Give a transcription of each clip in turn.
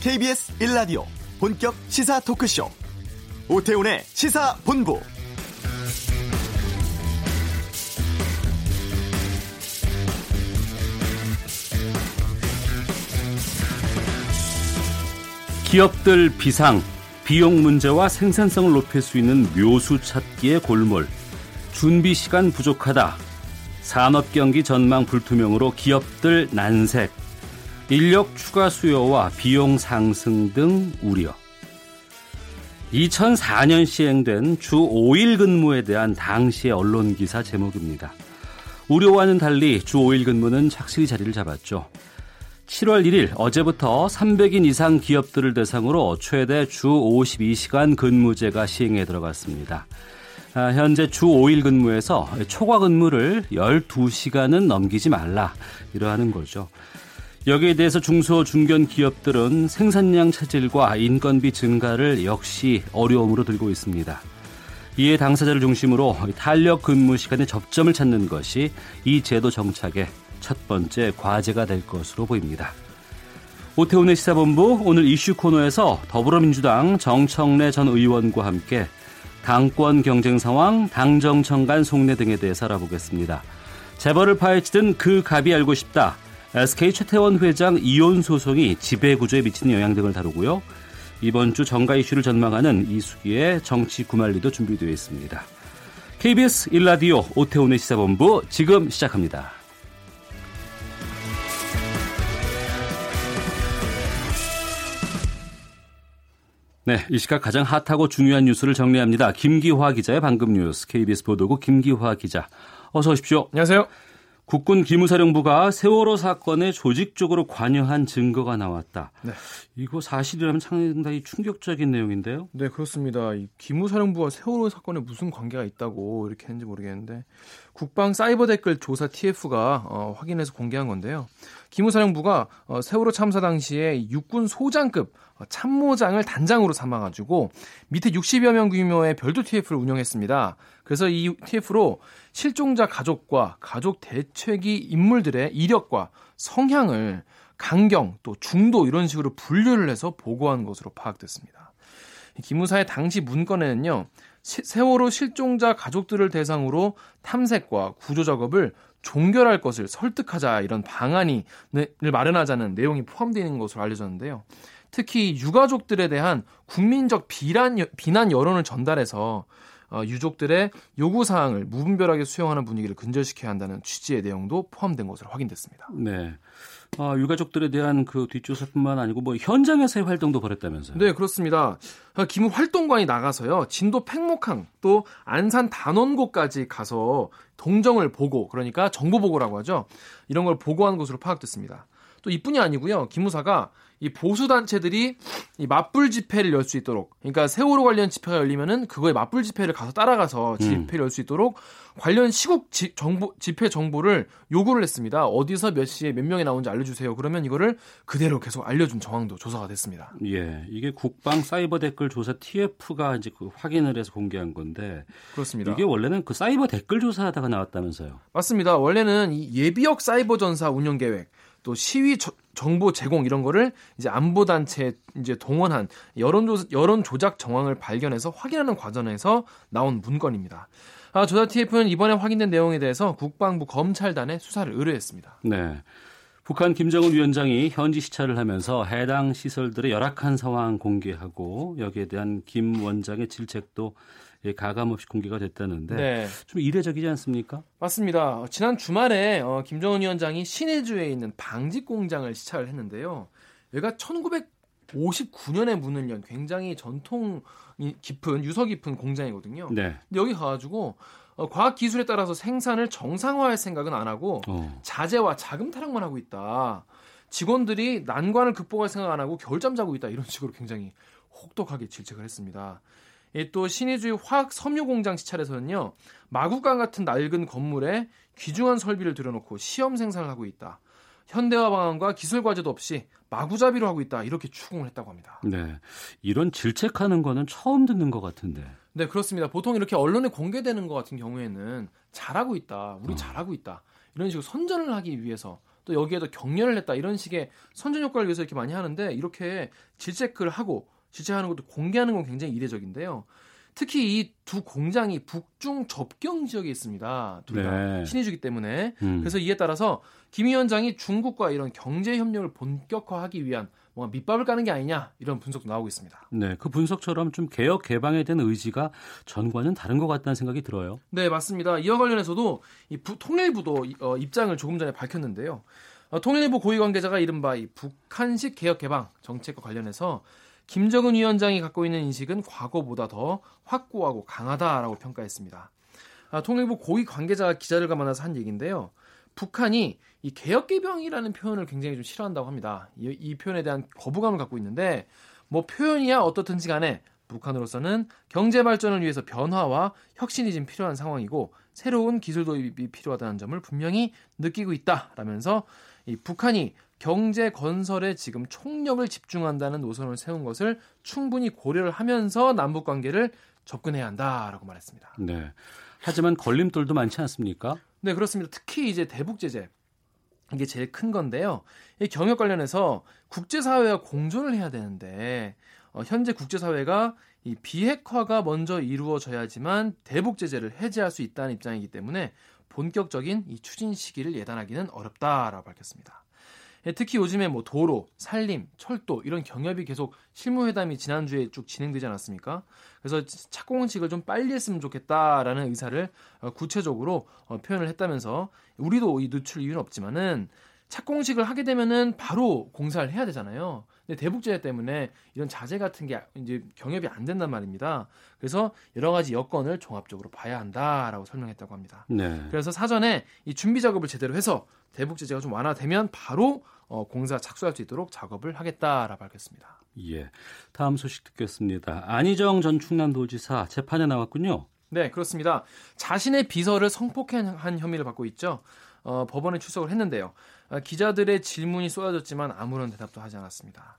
KBS 1라디오 본격 시사 토크쇼. 오태훈의 시사본부. 기업들 비상, 비용 문제와 생산성을 높일 수 있는 묘수 찾기의 골몰, 준비 시간 부족하다, 산업 경기 전망 불투명으로 기업들 난색, 인력 추가 수요와 비용 상승 등 우려. 2004년 시행된 주 5일 근무에 대한 당시의 언론 기사 제목입니다. 우려와는 달리 주 5일 근무는 착실히 자리를 잡았죠. 7월 1일 어제부터 300인 이상 기업들을 대상으로 최대 주 52시간 근무제가 시행에 들어갔습니다. 아, 현재 주 5일 근무에서 초과 근무를 12시간은 넘기지 말라 이러하는 거죠. 여기에 대해서 중소 중견 기업들은 생산량 차질과 인건비 증가를 역시 어려움으로 들고 있습니다. 이에 당사자를 중심으로 탄력 근무 시간의 접점을 찾는 것이 이 제도 정착의 첫 번째 과제가 될 것으로 보입니다. 오태훈의 시사본부 오늘 이슈 코너에서 더불어민주당 정청래 전 의원과 함께 당권 경쟁 상황, 당정청 간 속내 등에 대해서 알아보겠습니다. 재벌을 파헤치던 그 갑이 알고 싶다. SK 최태원 회장 이혼 소송이 지배 구조에 미치는 영향 등을 다루고요. 이번 주 정가 이슈를 전망하는 이수기의 정치 구말리도 준비되어 있습니다. KBS 1라디오 오태훈의 시사본부 지금 시작합니다. 네, 이 시각 가장 핫하고 중요한 뉴스를 정리합니다. 김기화 기자의 방금 뉴스 KBS 보도국 김기화 기자. 어서 오십시오. 안녕하세요. 국군 기무사령부가 세월호 사건에 조직적으로 관여한 증거가 나왔다. 네. 이거 사실이라면 상당히 충격적인 내용인데요. 네, 그렇습니다. 이 기무사령부와 세월호 사건에 무슨 관계가 있다고 이렇게 했는지 모르겠는데 국방 사이버 댓글 조사 TF가 어, 확인해서 공개한 건데요. 기무사령부가 어, 세월호 참사 당시에 육군 소장급 어, 참모장을 단장으로 삼아가지고 밑에 60여 명 규모의 별도 TF를 운영했습니다. 그래서 이 TF로 실종자 가족과 가족 대책위 인물들의 이력과 성향을 강경 또 중도 이런 식으로 분류를 해서 보고한 것으로 파악됐습니다. 기무사의 당시 문건에는요. 세월호 실종자 가족들을 대상으로 탐색과 구조 작업을 종결할 것을 설득하자 이런 방안이 를 마련하자는 내용이 포함되어 있는 것으로 알려졌는데요. 특히 유가족들에 대한 국민적 비난, 비난 여론을 전달해서 어, 유족들의 요구 사항을 무분별하게 수용하는 분위기를 근절시켜야 한다는 취지의 내용도 포함된 것으로 확인됐습니다. 네. 아, 유가족들에 대한 그 뒷조사뿐만 아니고 뭐 현장에서의 활동도 벌였다면서요? 네, 그렇습니다. 아, 기무 활동관이 나가서요. 진도 팽목항 또 안산 단원고까지 가서 동정을 보고 그러니까 정보 보고라고 하죠. 이런 걸 보고한 것으로 파악됐습니다. 또 이뿐이 아니고요. 기무사가 이 보수 단체들이 이 맞불 집회를 열 수 있도록 그러니까 세월호 관련 집회가 열리면은 그거에 맞불 집회를 가서 따라가서 음. 집회를 음. 열수 있도록 관련 시국 지, 정보 집회 정보를 요구를 했습니다. 어디서 몇 시에 몇 명이 나온지 알려주세요. 그러면 이거를 그대로 계속 알려준 정황도 조사가 됐습니다. 예, 이게 국방 사이버 댓글 조사 TF가 이제 그 확인을 해서 공개한 건데 그렇습니다. 이게 원래는 그 사이버 댓글 조사하다가 나왔다면서요? 맞습니다. 원래는 이 예비역 사이버 전사 운영 계획 또 시위 저, 정보 제공 이런 거를 이제 안보 단체 이제 동원한 여론 조 여론 조작 정황을 발견해서 확인하는 과정에서 나온 문건입니다. 아, 조사 TF는 이번에 확인된 내용에 대해서 국방부 검찰단에 수사를 의뢰했습니다. 네. 북한 김정은 위원장이 현지 시찰을 하면서 해당 시설들의 열악한 상황 공개하고 여기에 대한 김 원장의 질책도 예, 가감 없이 공개가 됐다는데 네. 좀 이례적이지 않습니까? 맞습니다. 지난 주말에 어, 김정은 위원장이 신해주에 있는 방직 공장을 시찰을 했는데요. 여기가 1959년에 문을 연 굉장히 전통 깊은 유서 깊은 공장이거든요. 네. 근데 여기 가가지고 어, 과학 기술에 따라서 생산을 정상화할 생각은 안 하고 어. 자재와 자금 타락만 하고 있다. 직원들이 난관을 극복할 생각 안 하고 겨울잠 자고 있다 이런 식으로 굉장히 혹독하게 질책을 했습니다. 예, 또 신의주의 화학 섬유 공장 시찰에서는요 마구간 같은 낡은 건물에 귀중한 설비를 들여놓고 시험 생산을 하고 있다. 현대화 방안과 기술 과제도 없이 마구잡이로 하고 있다 이렇게 추궁을 했다고 합니다. 네, 이런 질책하는 거는 처음 듣는 것 같은데. 네, 그렇습니다. 보통 이렇게 언론에 공개되는 것 같은 경우에는 잘하고 있다, 우리 어. 잘하고 있다 이런 식으로 선전을 하기 위해서 또또 여기에도 격려를 했다 이런 식의 선전 효과를 위해서 이렇게 많이 하는데 이렇게 질체크를 하고 질체하는 것도 공개하는 건 굉장히 이례적인데요. 특히 이 두 공장이 북중 접경 지역에 있습니다. 둘다 네. 신의주기 때문에 음. 그래서 이에 따라서 김 위원장이 중국과 이런 경제 협력을 본격화하기 위한 뭔가 밑밥을 까는 게 아니냐 이런 분석도 나오고 있습니다. 네, 그 분석처럼 좀 개혁 개방에 대한 의지가 전과는 다른 것 같다는 생각이 들어요. 네, 맞습니다. 이와 관련해서도 이 부- 통일부도 이- 어, 입장을 조금 전에 밝혔는데요. 어, 통일부 고위 관계자가 이른바 이 북한식 개혁 개방 정책과 관련해서 김정은 위원장이 갖고 있는 인식은 과거보다 더 확고하고 강하다라고 평가했습니다. 아, 통일부 고위 관계자가 기자들과 만나서 한 얘기인데요. 북한이 이 개혁 개방이라는 표현을 굉장히 좀 싫어한다고 합니다. 이, 이 표현에 대한 거부감을 갖고 있는데 뭐 표현이야 어떻든지 간에 북한으로서는 경제 발전을 위해서 변화와 혁신이 지금 필요한 상황이고 새로운 기술 도입이 필요하다는 점을 분명히 느끼고 있다라면서 이 북한이 경제 건설에 지금 총력을 집중한다는 노선을 세운 것을 충분히 고려를 하면서 남북 관계를 접근해야 한다라고 말했습니다. 네. 하지만 걸림돌도 많지 않습니까? 네, 그렇습니다. 특히 이제 대북 제재 이게 제일 큰 건데요. 이 경협 관련해서 국제사회와 공존을 해야 되는데 어, 현재 국제사회가 이 비핵화가 먼저 이루어져야지만 대북 제재를 해제할 수 있다는 입장이기 때문에 본격적인 이 추진 시기를 예단하기는 어렵다라고 밝혔습니다. 예, 특히 요즘에 뭐 도로, 산림, 철도 이런 경협이 계속 실무회담이 지난주에 쭉 진행되지 않았습니까? 그래서 착공식을 좀 빨리 했으면 좋겠다라는 의사를 어, 구체적으로 어, 표현을 했다면서 우리도 이 늦출 이유는 없지만은 착공식을 하게 되면은 바로 공사를 해야 되잖아요. 근데 대북제재 때문에 이런 자재 같은 게 이제 경협이 안 된단 말입니다. 그래서 여러 가지 여건을 종합적으로 봐야 한다라고 설명했다고 합니다. 네. 그래서 사전에 이 준비 작업을 제대로 해서 대북 제재가 좀 완화되면 바로 어, 공사 착수할 수 있도록 작업을 하겠다라고 밝혔습니다. 예. 다음 소식 듣겠습니다. 안희정 전 충남도지사 재판에 나왔군요. 네, 그렇습니다. 자신의 비서를 성폭행한 혐의를 받고 있죠. 어, 법원에 출석을 했는데요. 아, 기자들의 질문이 쏟아졌지만 아무런 대답도 하지 않았습니다.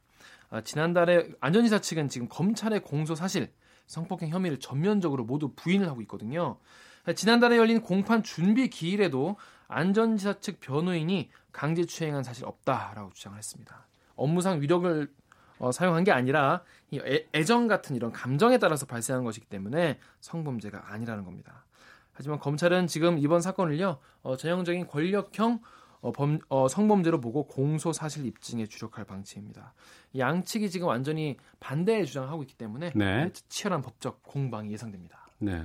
아, 지난달에 안전지사 측은 지금 검찰의 공소 사실, 성폭행 혐의를 전면적으로 모두 부인을 하고 있거든요. 아, 지난달에 열린 공판 준비 기일에도 안전지사 측 변호인이 강제 추행한 사실 없다라고 주장을 했습니다. 업무상 위력을 어, 사용한 게 아니라 이 애, 애정 같은 이런 감정에 따라서 발생한 것이기 때문에 성범죄가 아니라는 겁니다. 하지만 검찰은 지금 이번 사건을요 어, 전형적인 권력형 어, 범, 어, 성범죄로 보고 공소 사실 입증에 주력할 방침입니다. 양측이 지금 완전히 반대의 주장을 하고 있기 때문에 네. 치열한 법적 공방이 예상됩니다. 네.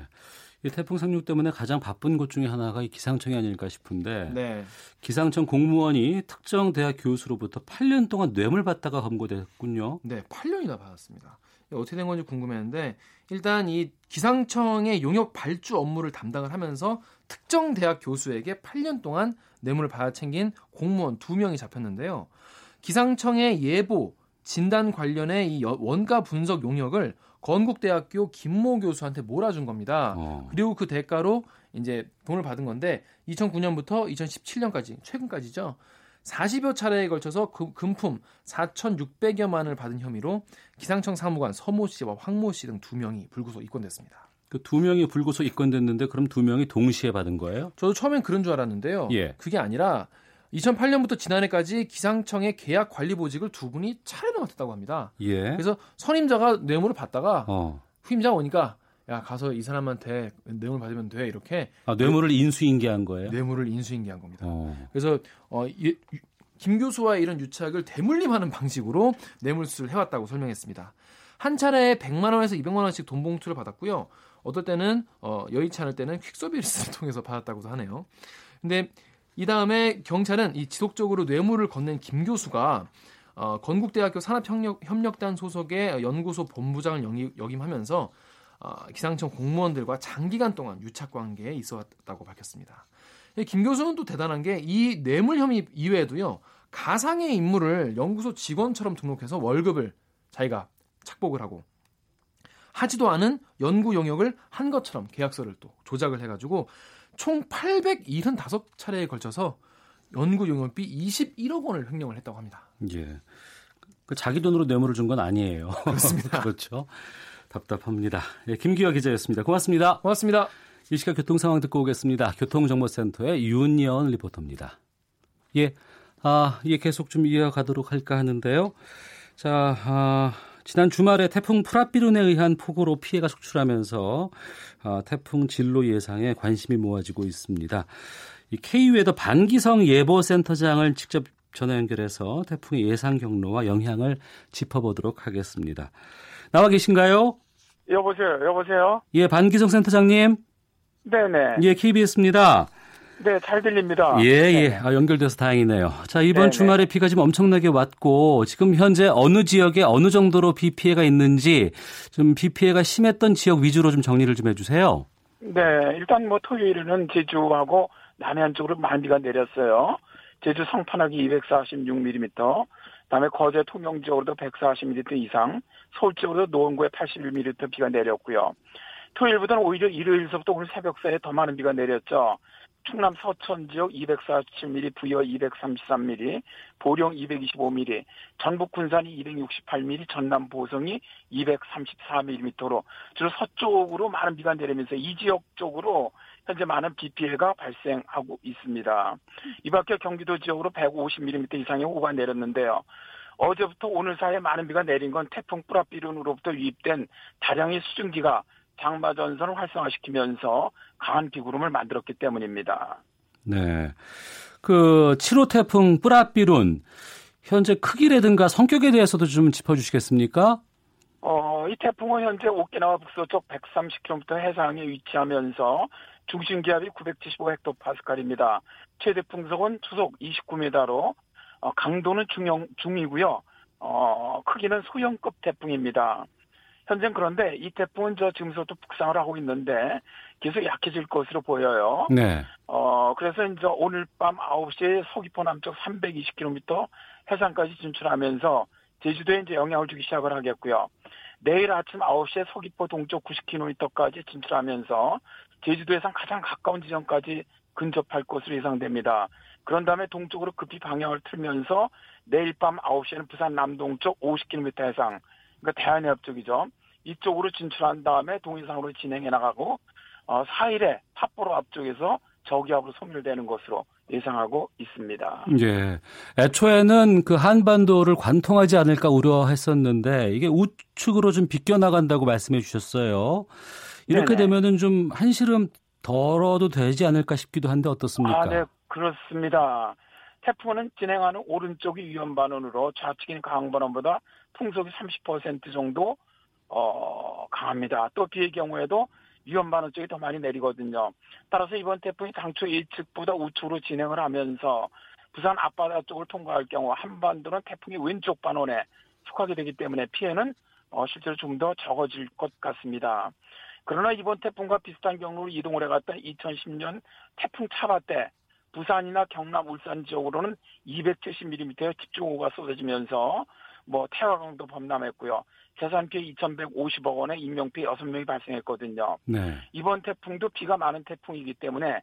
이 태풍 상륙 때문에 가장 바쁜 곳 중에 하나가 이 기상청이 아닐까 싶은데 네. 기상청 공무원이 특정 대학 교수로부터 8년 동안 뇌물 받다가 검거됐군요. 네, 8년이나 받았습니다. 어떻게 된 건지 궁금했는데 일단 이 기상청의 용역 발주 업무를 담당을 하면서 특정 대학 교수에게 8년 동안 뇌물을 받아 챙긴 공무원 2명이 잡혔는데요. 기상청의 예보 진단 관련의 이 여- 원가 분석 용역을 건국대학교 김모 교수한테 몰아준 겁니다. 어. 그리고 그 대가로 이제 돈을 받은 건데 2009년부터 2017년까지 최근까지죠. 40여 차례에 걸쳐서 그 금품 4,600여만을 받은 혐의로 기상청 사무관 서모 씨와 황모 씨 등 두 명이 불구속 입건됐습니다. 그 두 명이 불구속 입건됐는데 그럼 두 명이 동시에 받은 거예요? 저도 처음엔 그런 줄 알았는데요. 예. 그게 아니라 2008년부터 지난해까지 기상청의 계약 관리 보직을 두 분이 차례로 맡았다고 합니다. 예. 그래서 선임자가 뇌물을 받다가 어. 후임자가 오니까 야 가서 이 사람한테 뇌물 받으면 돼 이렇게 아, 뇌물을 인수인계한 거예요? 뇌물을 인수인계한 겁니다. 어. 그래서 어, 이- 유- 김 교수와의 이런 유착을 대물림하는 방식으로 뇌물수를 해왔다고 설명했습니다. 한 차례에 100만 원에서 200만 원씩 돈 봉투를 받았고요. 어떨 때는 어, 여의치 않을 때는 퀵서비스를 통해서 받았다고도 하네요. 근데 이 다음에 경찰은 이 지속적으로 뇌물을 건넨 김 교수가 어, 건국대학교 산업협력단 소속의 연구소 본부장을 역임하면서 어, 기상청 공무원들과 장기간 동안 유착 관계에 있었다고 밝혔습니다. 이김 교수는 또 대단한 게 이 뇌물 혐의 이외에도요 가상의 인물을 연구소 직원처럼 등록해서 월급을 자기가 착복을 하고 하지도 않은 연구 용역을 한 것처럼 계약서를 또 조작을 해가지고 총 875차례에 걸쳐서 연구 용역비 21억 원을 횡령을 했다고 합니다. 예. 그 자기 돈으로 뇌물을 준 건 아니에요. 그렇습니다. 그렇죠. 답답합니다. 예, 김기화 기자였습니다. 고맙습니다. 고맙습니다. 이 시각 교통 상황 듣고 오겠습니다. 교통정보센터의 윤예원 리포터입니다. 예. 아, 이게 계속 좀 이어가도록 할까 하는데요. 자, 아, 지난 주말에 태풍 프라피룬에 의한 폭우로 피해가 속출하면서 아, 태풍 진로 예상에 관심이 모아지고 있습니다. 이 KU에도 반기성 예보센터장을 직접 전화 연결해서 태풍의 예상 경로와 영향을 짚어보도록 하겠습니다. 나와 계신가요? 여보세요, 여보세요? 예, 반기성 센터장님. 네네. 예, KBS입니다. 네, 잘 들립니다. 예, 예. 네. 아, 연결돼서 다행이네요. 자, 이번 네네. 주말에 비가 지금 엄청나게 왔고, 지금 현재 어느 지역에 어느 정도로 비 피해가 있는지, 좀 비 피해가 심했던 지역 위주로 좀 정리를 좀 해주세요. 네, 일단 뭐 토요일에는 제주하고 남해안 쪽으로 많은 비가 내렸어요. 제주 성판하기 246mm, 그다음에 거제 통영 지역으로도 140mm 이상, 서울 지역으로도 노원구에 81mm 비가 내렸고요. 토요일보다는 오히려 일요일서부터 오늘 새벽 사이에 더 많은 비가 내렸죠. 충남 서천 지역 247mm, 부여 233mm, 보령 225mm, 전북 군산이 268mm, 전남 보성이 234mm로 주로 서쪽으로 많은 비가 내리면서 이 지역 쪽으로 현재 많은 비 피해가 발생하고 있습니다. 이 밖에 경기도 지역으로 150mm 이상의 호우가 내렸는데요. 어제부터 오늘 사이에 많은 비가 내린 건 태풍 뿌라비룬으로부터 유입된 다량의 수증기가 장마 전선을 활성화시키면서 강한 비구름을 만들었기 때문입니다. 네. 그 7호 태풍 뿌라비룬, 현재 크기라든가 성격에 대해서도 좀 짚어주시겠습니까? 어, 이 태풍은 현재 오키나와 북서쪽 130km 해상에 위치하면서 중심 기압이 975헥토파스칼입니다. 최대 풍속은 초속 29m로 어, 강도는 중형 중이고요. 어, 크기는 소형급 태풍입니다. 현재 그런데 이 태풍은 저 지금서도 북상을 하고 있는데 계속 약해질 것으로 보여요. 네. 어, 그래서 이제 오늘 밤 9시에 서귀포 남쪽 320km 해상까지 진출하면서 제주도에 이제 영향을 주기 시작을 하겠고요. 내일 아침 9시에 서귀포 동쪽 90km까지 진출하면서 제주도 해상 가장 가까운 지점까지 근접할 것으로 예상됩니다. 그런 다음에 동쪽으로 급히 방향을 틀면서 내일 밤 9시에는 부산 남동쪽 50km 해상, 그러니까 대한해협 쪽이죠. 이쪽으로 진출한 다음에 동해상으로 진행해 나가고 어, 4일에 삿포로 앞쪽에서 저기압으로 소멸되는 것으로 예상하고 있습니다. 예. 애초에는 그 한반도를 관통하지 않을까 우려했었는데 이게 우측으로 좀 비껴나간다고 말씀해 주셨어요. 이렇게 네네. 되면은 좀 한시름 덜어도 되지 않을까 싶기도 한데 어떻습니까? 아, 네, 그렇습니다. 태풍은 진행하는 오른쪽이 위험 반원으로 좌측인 강한 반원보다 풍속이 30% 정도 어, 강합니다. 또 비의 경우에도 위험 반원 쪽이 더 많이 내리거든요. 따라서 이번 태풍이 당초 예측보다 우측으로 진행을 하면서 부산 앞바다 쪽을 통과할 경우 한반도는 태풍이 왼쪽 반원에 속하게 되기 때문에 피해는 어, 실제로 좀 더 적어질 것 같습니다. 그러나 이번 태풍과 비슷한 경로로 이동을 해갔던 2010년 태풍 차바 때 부산이나 경남, 울산 지역으로는 270mm의 집중호우가 쏟아지면서 뭐 태화강도 범람했고요. 재산 피해 2,150억 원의 인명 피해 6명이 발생했거든요. 네. 이번 태풍도 비가 많은 태풍이기 때문에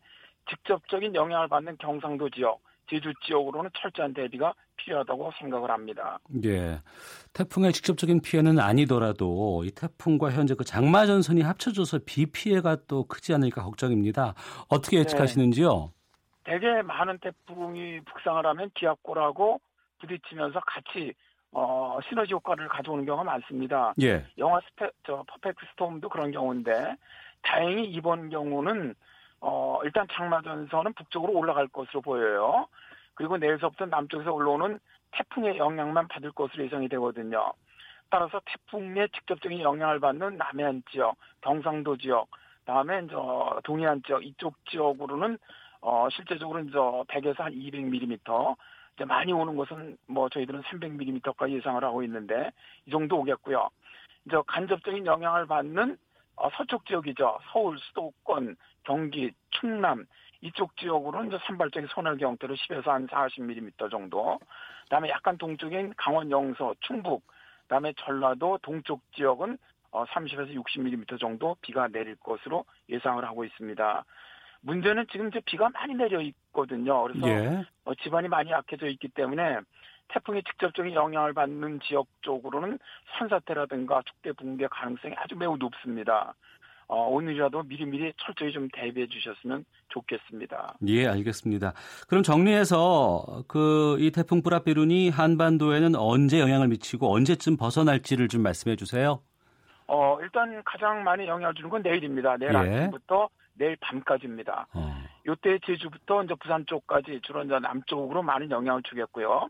직접적인 영향을 받는 경상도 지역, 제주 지역으로는 철저한 대비가 필요하다고 생각을 합니다. 예. 태풍의 직접적인 피해는 아니더라도 이 태풍과 현재 그 장마 전선이 합쳐져서 비 피해가 또 크지 않을까 걱정입니다. 어떻게 예측하시는지요? 대개 많은 태풍이 북상을 하면 기압골하고 부딪히면서 같이 어, 시너지 효과를 가져오는 경우가 많습니다. 예. 영화 스페, 저 퍼펙트 스톰도 그런 경우인데 다행히 이번 경우는 어, 일단 장마 전선은 북쪽으로 올라갈 것으로 보여요. 그리고 내일서부터 남쪽에서 올라오는 태풍의 영향만 받을 것으로 예상이 되거든요. 따라서 태풍의 직접적인 영향을 받는 남해안 지역, 경상도 지역, 다음에 저 동해안 지역 이쪽 지역으로는 어 실제적으로 이제 100에서 한 200mm 이제 많이 오는 것은 뭐 저희들은 300mm까지 예상을 하고 있는데 이 정도 오겠고요. 이제 간접적인 영향을 받는 어, 서쪽 지역이죠. 서울, 수도권, 경기, 충남 이쪽 지역으로는 이제 산발적인 소멸기 형태로 10에서 한 40mm 정도. 그다음에 약간 동쪽인 강원 영서, 충북, 그다음에 전라도 동쪽 지역은 어, 30에서 60mm 정도 비가 내릴 것으로 예상을 하고 있습니다. 문제는 지금 이제 비가 많이 내려 있거든요. 그래서 예. 어, 지반이 많이 약해져 있기 때문에 태풍의 직접적인 영향을 받는 지역 쪽으로는 산사태라든가 축대 붕괴 가능성이 아주 매우 높습니다. 어, 오늘이라도 미리미리 철저히 좀 대비해 주셨으면 좋겠습니다. 예, 알겠습니다. 그럼 정리해서 그 이 태풍 뿌라비룬이 한반도에는 언제 영향을 미치고 언제쯤 벗어날지를 좀 말씀해 주세요. 어, 일단 가장 많이 영향을 주는 건 내일입니다. 내일 예. 아침부터 내일 밤까지입니다. 어. 요때 제주부터 이제 부산 쪽까지 주로 이제 남쪽으로 많은 영향을 주겠고요.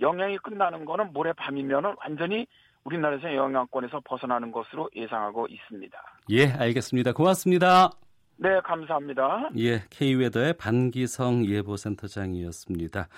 영향이 끝나는 거는 모레 밤이면은 완전히 우리나라에서 영향권에서 벗어나는 것으로 예상하고 있습니다. 예, 알겠습니다. 고맙습니다. 네, 감사합니다. 예, K웨더의 반기성 예보센터장이었습니다.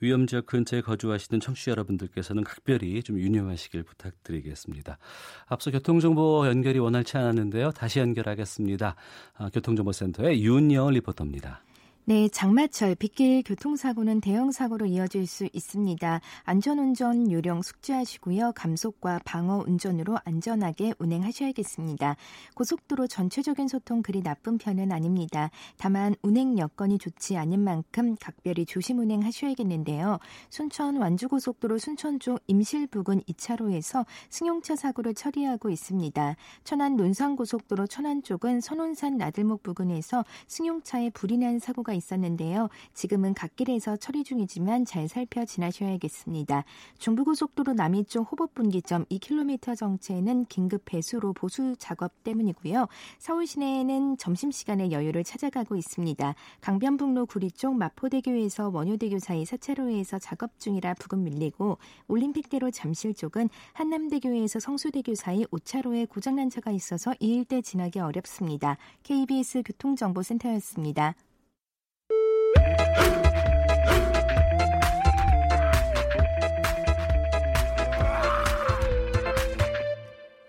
위험 지역 근처에 거주하시는 청취자 여러분들께서는 각별히 좀 유념하시길 부탁드리겠습니다. 앞서 교통정보 연결이 원활치 않았는데요. 다시 연결하겠습니다. 아, 교통정보센터의 윤여은 리포터입니다. 네, 장마철 빗길 교통사고는 대형 사고로 이어질 수 있습니다. 안전운전 요령 숙지하시고요. 감속과 방어 운전으로 안전하게 운행하셔야겠습니다. 고속도로 전체적인 소통 그리 나쁜 편은 아닙니다. 다만 운행 여건이 좋지 않은 만큼 각별히 조심 운행하셔야겠는데요. 순천 완주고속도로 순천 쪽 임실 부근 2차로에서 승용차 사고를 처리하고 있습니다. 천안 논산고속도로 천안 쪽은 선원산 나들목 부근에서 승용차에 불이 난 사고가 있었는데요. 지금은 갓길에서 처리 중이지만 잘 살펴 지나셔야겠습니다. 중부고속도로 남이 쪽 호법분기점 2km 정체는 긴급 배수로 보수 작업 때문이고요. 서울 시내에는 점심시간에 여유를 찾아가고 있습니다. 강변북로 구리 쪽 마포대교에서 원효대교 사이 4차로에서 작업 중이라 부근 밀리고 올림픽대로 잠실 쪽은 한남대교에서 성수대교 사이 5차로에 고장난 차가 있어서 이 일대 지나기 어렵습니다. KBS 교통정보센터였습니다.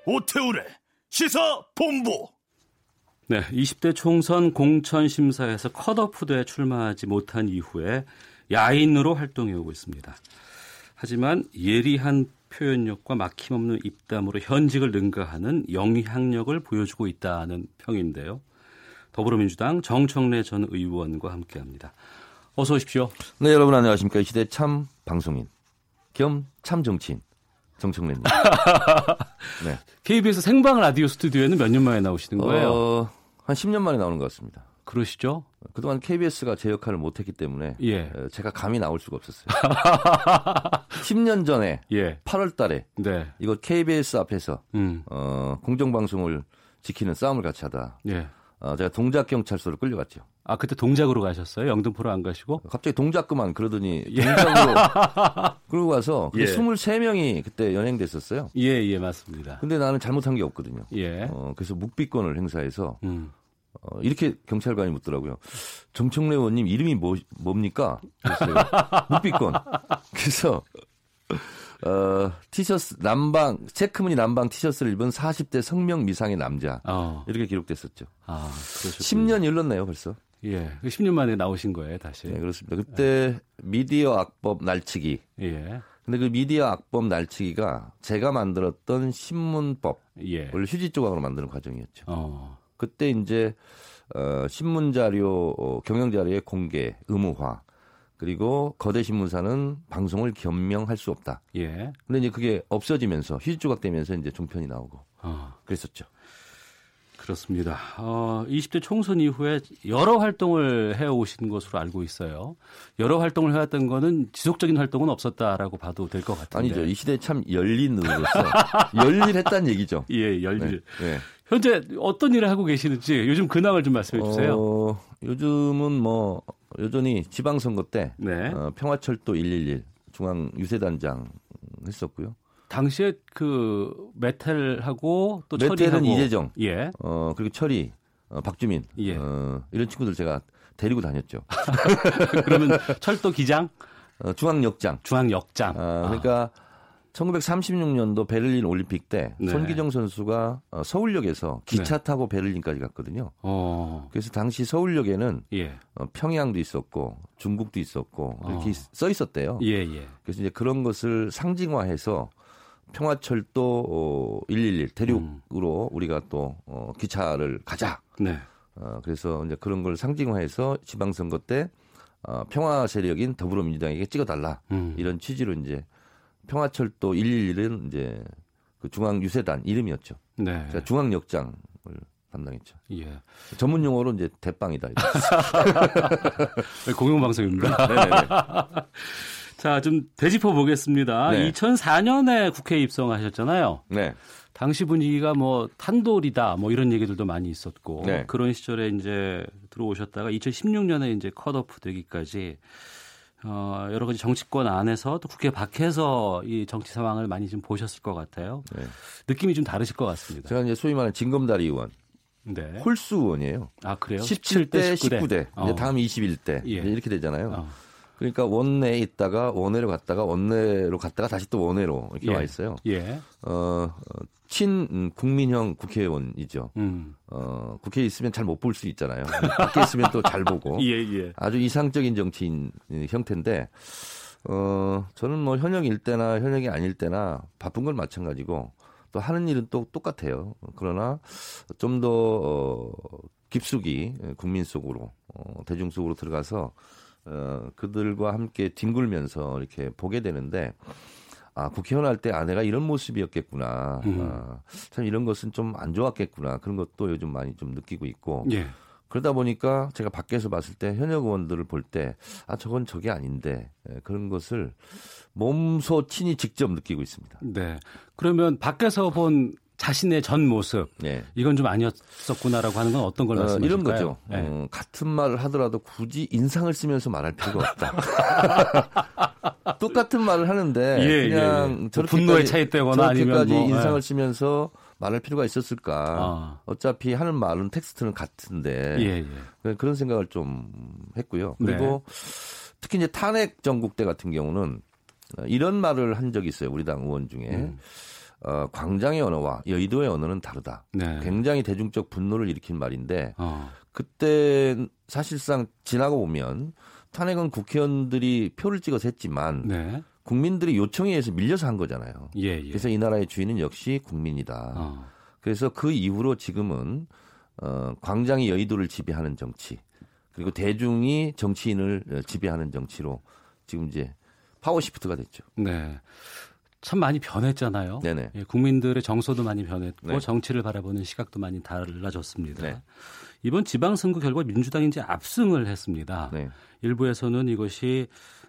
오태우래 시사 본부. 네, 20대 총선 공천 심사에서 컷오프대에 출마하지 못한 이후에 야인으로 활동해 오고 있습니다. 하지만 예리한 표현력과 막힘없는 입담으로 현직을 능가하는 영향력을 보여주고 있다는 평인데요. 더불어민주당 정청래 전 의원과 함께합니다. 어서 오십시오. 네, 여러분 안녕하십니까. 이 시대 참 방송인 겸 참 정치인 정청래입니다. 네. KBS 생방 라디오 스튜디오에는 몇 년 만에 나오시는 거예요? 어, 한 10년 만에 나오는 것 같습니다. 그러시죠? 그동안 KBS가 제 역할을 못했기 때문에 예. 어, 제가 감히 나올 수가 없었어요. 10년 전에 예. 8월 달에 네. 이거 KBS 앞에서 음. 어, 공정방송을 지키는 싸움을 같이 하다 예. 어, 제가 동작 경찰서로 끌려갔죠. 아, 그때 동작으로 가셨어요? 영등포로 안 가시고? 갑자기 동작 그만 그러더니 동작으로 끌고 가서 예. 23명이 그때 연행됐었어요. 예, 예, 맞습니다. 근데 나는 잘못한 게 없거든요. 예. 어, 그래서 묵비권을 행사해서 음. 어, 이렇게 경찰관이 묻더라고요. 정청래 의원님 이름이 뭐, 뭡니까? 그랬어요. 묵비권. 그래서 어, 티셔츠 남방 체크무늬 남방 티셔츠를 입은 40대 성명 미상의 남자 어. 이렇게 기록됐었죠. 아, 그러셨군요. 10년 일렀네요 벌써. 예. 그 10년 만에 나오신 거예요, 다시. 네 그렇습니다. 그때 미디어 악법 날치기. 예. 근데 그 미디어 악법 날치기가 제가 만들었던 신문법을 예. 휴지 조각으로 만드는 과정이었죠. 어. 그때 이제 어, 신문 자료 어, 경영 자료의 공개 의무화 그리고 거대 신문사는 방송을 겸명할 수 없다. 예. 근데 이제 그게 없어지면서 휴지 조각 되면서 이제 종편이 나오고 어. 그랬었죠. 그렇습니다. 어, 20대 총선 이후에 여러 활동을 해 오신 것으로 알고 있어요. 여러 활동을 해왔던 거는 지속적인 활동은 없었다라고 봐도 될 것 같은데. 아니죠. 이 시대 참 열린 의로서 열일했다는 얘기죠. 예, 네. 열일. 네. 현재 어떤 일을 하고 계시는지 요즘 근황을 좀 말씀해 주세요. 어, 요즘은 뭐 여전히 지방선거 때 네. 어, 평화철도 111 중앙 유세단장 했었고요. 당시에 그 메텔하고 또 메텔은 처리하고 이재정. 예. 어 그리고 철이 어, 박주민 예. 어, 이런 친구들 제가 데리고 다녔죠. 그러면 철도 기장, 어, 중앙역장. 중앙역장. 아, 그러니까 1936년도 베를린 올림픽 때 네. 손기정 선수가 어, 서울역에서 기차 타고 베를린까지 갔거든요. 어. 그래서 당시 서울역에는 예. 어, 평양도 있었고 중국도 있었고 이렇게 어. 써 있었대요. 예, 예. 그래서 이제 그런 것을 상징화해서 평화철도 어, 111 대륙으로 우리가 또 어, 기차를 가자. 네. 어, 그래서 이제 그런 걸 상징화해서 지방선거 때 어, 평화 세력인 더불어민주당에게 찍어달라 음. 이런 취지로 이제 평화철도 111은 이제 그 중앙 유세단 이름이었죠. 네. 제가 중앙역장을 담당했죠. 예. 전문 용어로 이제 대빵이다. 공영 방송입니다. 네네네. 자, 좀 되짚어 보겠습니다. 네. 2004년에 국회에 입성하셨잖아요. 네. 당시 분위기가 뭐 탄돌이다 뭐 이런 얘기들도 많이 있었고 네. 그런 시절에 이제 들어오셨다가 2016년에 이제 컷오프 되기까지 어, 여러 가지 정치권 안에서 또 국회 밖에서 이 정치 상황을 많이 좀 보셨을 것 같아요. 네. 느낌이 좀 다르실 것 같습니다. 제가 이제 소위 말하는 진검다리 의원. 네. 홀수 의원이에요. 아, 그래요? 17대, 19대. 19대. 어. 이제 다음 21대. 예. 이렇게 되잖아요. 어. 그러니까 원내에 있다가 원내로 갔다가 원내로 갔다가 다시 또 원내로 이렇게 예. 와 있어요. 예. 어, 친 국민형 국회의원이죠. 음. 어, 국회에 있으면 잘 못 볼 수 있잖아요. 밖에 있으면 또 잘 보고. 예, 예. 아주 이상적인 정치인 형태인데 어, 저는 뭐 현역일 때나 현역이 아닐 때나 바쁜 건 마찬가지고 또 하는 일은 또 똑같아요. 그러나 좀더 어, 깊숙이 국민 속으로 어, 대중 속으로 들어가서 어, 그들과 함께 뒹굴면서 이렇게 보게 되는데 아, 국회의원 할 때 아내가 이런 모습이었겠구나. 음. 아, 참 이런 것은 좀 안 좋았겠구나. 그런 것도 요즘 많이 좀 느끼고 있고. 예. 그러다 보니까 제가 밖에서 봤을 때 현역 의원들을 볼 때 아, 저건 저게 아닌데 예, 그런 것을 몸소 친히 직접 느끼고 있습니다. 네. 그러면 밖에서 본 자신의 전 모습 네. 이건 좀 아니었었구나라고 하는 건 어떤 걸 어, 말씀하실까요? 이런 거죠. 네. 어, 같은 말을 하더라도 굳이 인상을 쓰면서 말할 필요가 없다. 똑같은 말을 하는데 예, 예 그냥 예, 예. 저렇게까지, 분노에 차있다거나 아니면 뭐, 인상을 예. 쓰면서 말할 필요가 있었을까? 아. 어차피 하는 말은 텍스트는 같은데 예, 예. 그런 생각을 좀 했고요. 그리고 네. 특히 이제 탄핵 전국 때 같은 경우는 이런 말을 한 적이 있어요. 우리 당 의원 중에. 음. 어, 광장의 언어와 여의도의 언어는 다르다. 네. 굉장히 대중적 분노를 일으킨 말인데 어. 그때 사실상 지나고 보면 탄핵은 국회의원들이 표를 찍어서 했지만 네. 국민들이 요청에 의해서 밀려서 한 거잖아요. 예, 예. 그래서 이 나라의 주인은 역시 국민이다. 어. 그래서 그 이후로 지금은 어, 광장이 여의도를 지배하는 정치 그리고 대중이 정치인을 어, 지배하는 정치로 지금 이제 파워 시프트가 됐죠. 네. 참 많이 변했잖아요. 네네. 예, 국민들의 정서도 많이 변했고 네. 정치를 바라보는 시각도 많이 달라졌습니다. 네. 이번 지방선거 결과 민주당이 이제 압승을 했습니다. 네. 일부에서는 이것이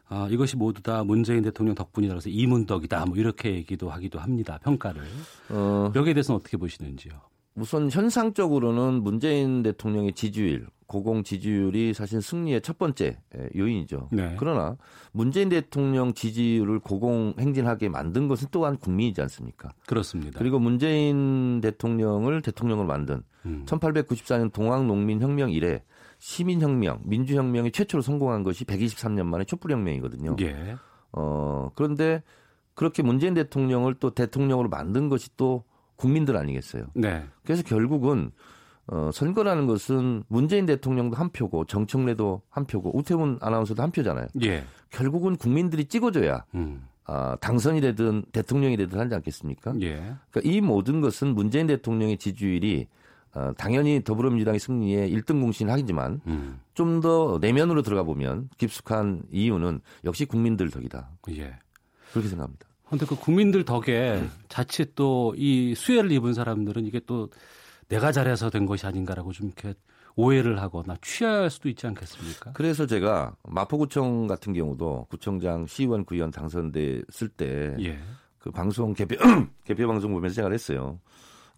아, 이것이 모두 다 문재인 대통령 덕분이라고 해서 이문덕이다 뭐 이렇게 얘기도 하기도 합니다. 평가를. 어, 여기에 대해서는 어떻게 보시는지요? 우선 현상적으로는 문재인 대통령의 지지율, 고공 지지율이 사실 승리의 첫 번째 요인이죠. 네. 그러나 문재인 대통령 지지율을 고공 행진하게 만든 것은 또한 국민이지 않습니까? 그렇습니다. 그리고 문재인 대통령을 대통령으로 만든 음. 1894년 동학농민혁명 이래 시민혁명, 민주혁명이 최초로 성공한 것이 123년 만에 촛불혁명이거든요. 예. 어, 그런데 그렇게 문재인 대통령을 또 대통령으로 만든 것이 또 국민들 아니겠어요. 네. 그래서 결국은 어, 선거라는 것은 문재인 대통령도 한 표고 정청래도 한 표고 우태훈 아나운서도 한 표잖아요. 예. 결국은 국민들이 찍어줘야 음. 아, 당선이 되든 대통령이 되든 하지 않겠습니까? 예. 그러니까 이 모든 것은 문재인 대통령의 지지율이 어, 당연히 더불어민주당의 승리에 1등 공신을 하지만 음. 좀더 내면으로 들어가 보면 깊숙한 이유는 역시 국민들 덕이다. 예. 그렇게 생각합니다. 그런데 그 국민들 덕에 자칫 또 이 수혜를 입은 사람들은 이게 또 내가 잘해서 된 것이 아닌가라고 좀 이렇게 오해를 하거나 취할 수도 있지 않겠습니까? 그래서 제가 마포구청 같은 경우도 구청장, 시의원, 구의원 당선됐을 때그 예. 방송 개표 개표 방송 보면서 생각을 했어요.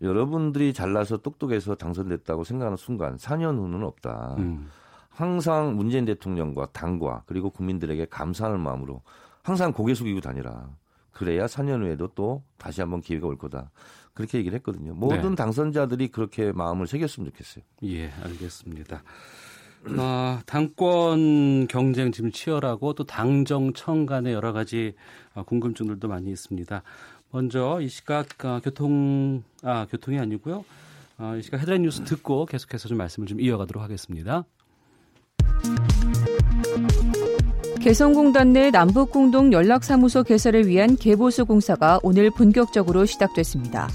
여러분들이 잘나서 똑똑해서 당선됐다고 생각하는 순간 4년 후는 없다. 음. 항상 문재인 대통령과 당과 그리고 국민들에게 감사하는 마음으로 항상 고개 숙이고 다니라. 그래야 4년 후에도 또 다시 한번 기회가 올 거다. 그렇게 얘기를 했거든요. 모든 네. 당선자들이 그렇게 마음을 새겼으면 좋겠어요. 예, 알겠습니다. 아, 당권 경쟁 지금 치열하고 또 당정청 간의 여러 가지 아, 궁금증들도 많이 있습니다. 먼저 이 시각 아, 교통 아 교통이 아니고요. 아, 이 시각 헤드라인 뉴스 듣고 계속해서 좀 말씀을 좀 이어가도록 하겠습니다. 개성공단 내 남북공동 연락사무소 개설을 위한 개보수 공사가 오늘 본격적으로 시작됐습니다.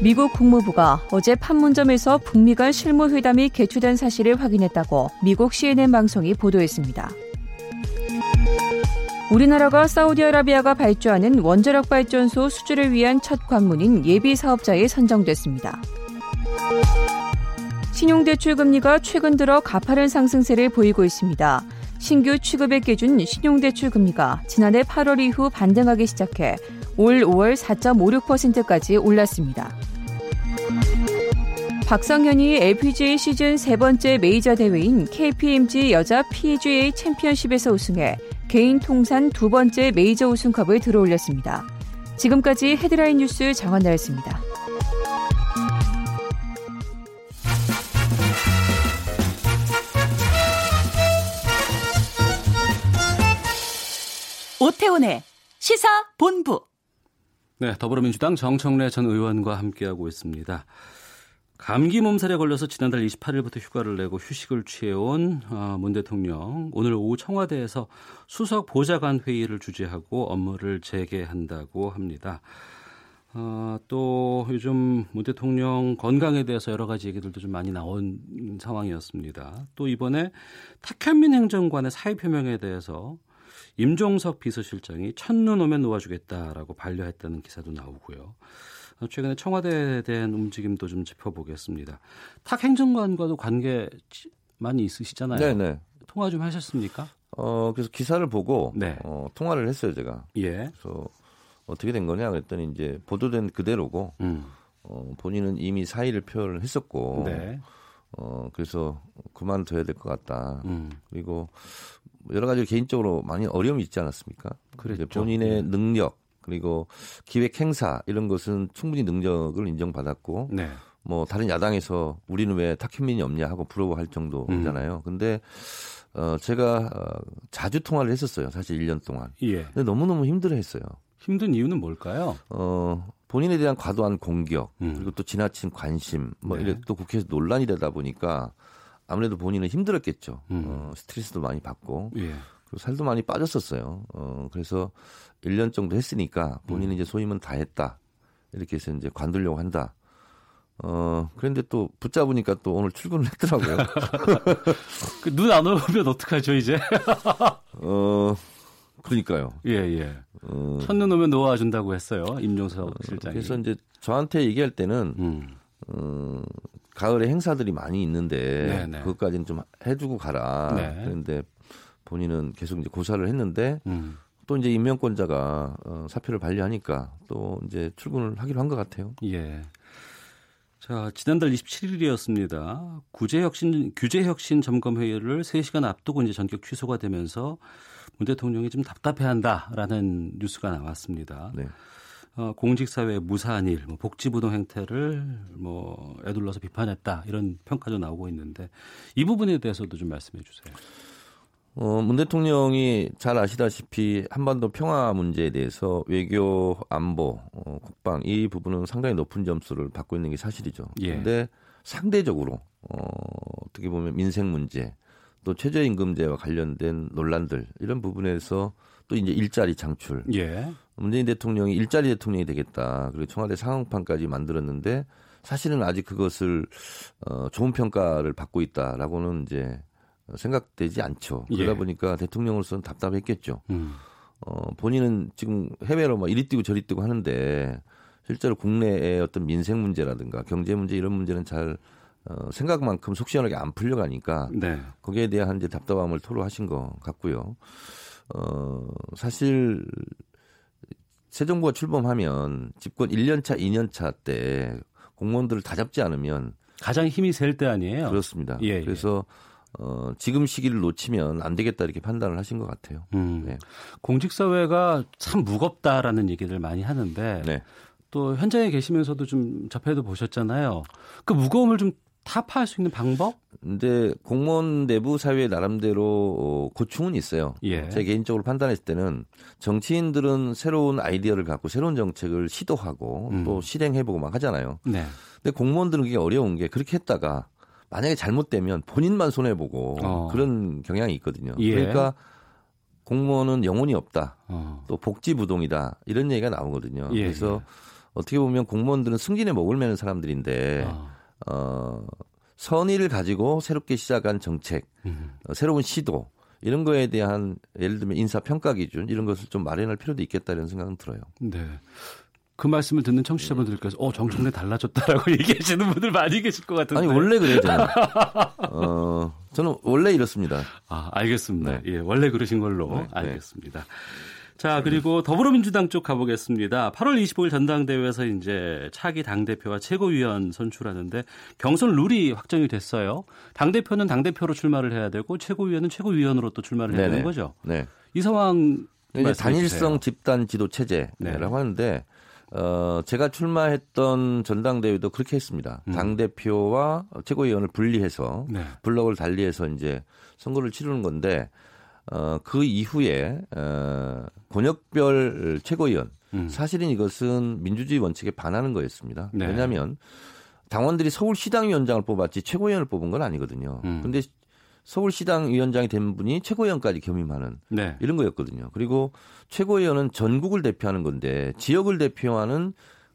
미국 국무부가 어제 판문점에서 북미 간 실무회담이 개최된 사실을 확인했다고 미국 CNN 방송이 보도했습니다. 우리나라가 사우디아라비아가 발주하는 원자력 발전소 수주를 위한 첫 관문인 예비 사업자에 선정됐습니다. 신용대출 금리가 최근 들어 가파른 상승세를 보이고 있습니다. 신규 취급의 기준 신용대출 금리가 지난해 8월 이후 반등하기 시작해 올 5월 4.56%까지 올랐습니다. 박성현이 LPGA 시즌 세 번째 메이저 대회인 KPMG 여자 PGA 챔피언십에서 우승해 개인 통산 두 번째 메이저 우승컵을 들어올렸습니다. 지금까지 헤드라인 뉴스 정한나였습니다. 오태훈의 시사 본부. 네, 더불어민주당 정청래 전 의원과 함께하고 있습니다. 감기 몸살에 걸려서 지난달 28일부터 휴가를 내고 휴식을 취해온 어, 문 대통령 오늘 오후 청와대에서 수석 보좌관 회의를 주재하고 업무를 재개한다고 합니다. 어, 또 요즘 문 대통령 건강에 대해서 여러 가지 얘기들도 좀 많이 나온 상황이었습니다. 또 이번에 탁현민 행정관의 사의 표명에 대해서 임종석 비서실장이 첫눈 오면 놓아주겠다라고 반려했다는 기사도 나오고요. 최근에 청와대에 대한 움직임도 좀 짚어보겠습니다. 탁 행정관과도 관계 많이 있으시잖아요. 네네. 통화 좀 하셨습니까? 어 그래서 기사를 보고 네. 어, 통화를 했어요 제가. 예. 그래서 어떻게 된 거냐 그랬더니 이제 보도된 그대로고 음. 어, 본인은 이미 사의를 표현을 했었고 네. 어 그래서 그만둬야 될 것 같다. 음. 그리고 여러 가지 개인적으로 많이 어려움이 있지 않았습니까? 이제 본인의 예. 능력 그리고 기획 행사 이런 것은 충분히 능력을 인정받았고 네. 뭐 다른 야당에서 우리는 왜 탁현민이 없냐 하고 부러워할 정도잖아요. 음. 근데 어 제가 어, 자주 통화를 했었어요. 사실 1년 동안. 예. 근데 너무너무 힘들어했어요. 힘든 이유는 뭘까요? 어 본인에 대한 과도한 공격 음. 그리고 또 지나친 관심 뭐 네. 이래 또 국회에서 논란이 되다 보니까 아무래도 본인은 힘들었겠죠. 음. 어, 스트레스도 많이 받고 예. 그리고 살도 많이 빠졌었어요. 어 그래서 1년 정도 했으니까 본인이 음. 이제 소임은 다 했다. 이렇게 해서 이제 관두려고 한다. 어 그런데 또 붙잡으니까 또 오늘 출근을 했더라고요. 그 눈 안 오면 어떡하죠, 이제? 어 그러니까요. 예, 예. 어, 첫눈 오면 놓아준다고 했어요. 임종석 실장이. 그래서 이제 저한테 얘기할 때는 음. 어, 가을에 행사들이 많이 있는데 네네. 그것까지는 좀 해주고 가라. 네. 그런데 본인은 계속 이제 고사를 했는데 음. 또 이제 임명권자가 어, 사표를 반려하니까 또 이제 출근을 하기로 한 것 같아요. 예. 자, 지난달 27일이었습니다. 구제혁신, 규제혁신 점검회의를 3시간 앞두고 이제 전격 취소가 되면서 문 대통령이 좀 답답해 한다라는 뉴스가 나왔습니다. 네. 어, 공직사회의 무사한 일, 뭐 복지부동 행태를 뭐 애둘러서 비판했다 이런 평가도 나오고 있는데 이 부분에 대해서도 좀 말씀해 주세요. 어, 문 대통령이 잘 아시다시피 한반도 평화 문제에 대해서 외교, 안보, 어, 국방 이 부분은 상당히 높은 점수를 받고 있는 게 사실이죠. 예. 근데 상대적으로 어, 어떻게 보면 민생 문제 또 최저임금제와 관련된 논란들 이런 부분에서 또 이제 일자리 창출 예. 문재인 대통령이 일자리 대통령이 되겠다. 그리고 청와대 상황판까지 만들었는데 사실은 아직 그것을 어, 좋은 평가를 받고 있다라고는 이제 생각되지 않죠. 그러다 예. 보니까 대통령으로서는 답답했겠죠. 음. 어, 본인은 지금 해외로 막 이리 뛰고 저리 뛰고 하는데 실제로 국내의 어떤 민생 문제라든가 경제 문제 이런 문제는 잘 어, 생각만큼 속 시원하게 안 풀려가니까 네. 거기에 대한 이제 답답함을 토로하신 것 같고요. 어, 사실 새 정부가 출범하면 집권 1년차, 2년차 때 공무원들을 다 잡지 않으면 가장 힘이 셀 때 아니에요? 그렇습니다. 예, 예. 그래서 어, 지금 시기를 놓치면 안 되겠다 이렇게 판단을 하신 것 같아요. 음. 네. 공직사회가 참 무겁다라는 얘기를 많이 하는데 네. 또 현장에 계시면서도 좀 접해도 보셨잖아요. 그 무거움을 좀 타파할 수 있는 방법? 근데 공무원 내부 사회 나름대로 어, 고충은 있어요. 예. 제 개인적으로 판단했을 때는 정치인들은 새로운 아이디어를 갖고 새로운 정책을 시도하고 음. 또 실행해보고 막 하잖아요. 네. 근데 공무원들은 그게 어려운 게 그렇게 했다가 만약에 잘못되면 본인만 손해보고 어. 그런 경향이 있거든요. 예. 그러니까 공무원은 영혼이 없다. 어. 또 복지부동이다. 이런 얘기가 나오거든요. 예, 그래서 예. 어떻게 보면 공무원들은 승진에 목을 매는 사람들인데 어. 어, 선의를 가지고 새롭게 시작한 정책, 음. 어, 새로운 시도 이런 거에 대한 예를 들면 인사 평가 기준 이런 것을 좀 마련할 필요도 있겠다 이런 생각은 들어요. 네. 그 말씀을 듣는 청취자분들께서 어 정청래 달라졌다라고 얘기하시는 분들 많이 계실 것 같은데. 아니 원래 그래요 저는. 어 저는 원래 이렇습니다. 아 알겠습니다. 네. 예 원래 그러신 걸로 네, 네. 알겠습니다. 자 그리고 더불어민주당 쪽 가보겠습니다. 8월 25일 전당대회에서 이제 차기 당 대표와 최고위원 선출하는데 경선 룰이 확정이 됐어요. 당 대표는 당 대표로 출마를 해야 되고 최고위원은 최고위원으로 또 출마를 해야. 되는 거죠. 네. 이 상황 이제 단일성. 집단 지도 체제라고 네. 하는데 어 제가 출마했던 전당대회도 그렇게 했습니다. 음. 당 대표와 최고위원을 분리해서 네. 블럭을 달리해서 이제 선거를 치르는 건데 어 그 이후에 어 권역별 최고위원 음. 사실은 이것은 민주주의 원칙에 반하는 거였습니다. 네. 왜냐하면 당원들이 서울시당 위원장을 뽑았지 최고위원을 뽑은 건 아니거든요. 음. 근데 서울시당 위원장이 된 분이 최고위원까지 겸임하는 네. 이런 거였거든요. 그리고 최고위원은 전국을 대표하는 건데 지역을 대표하는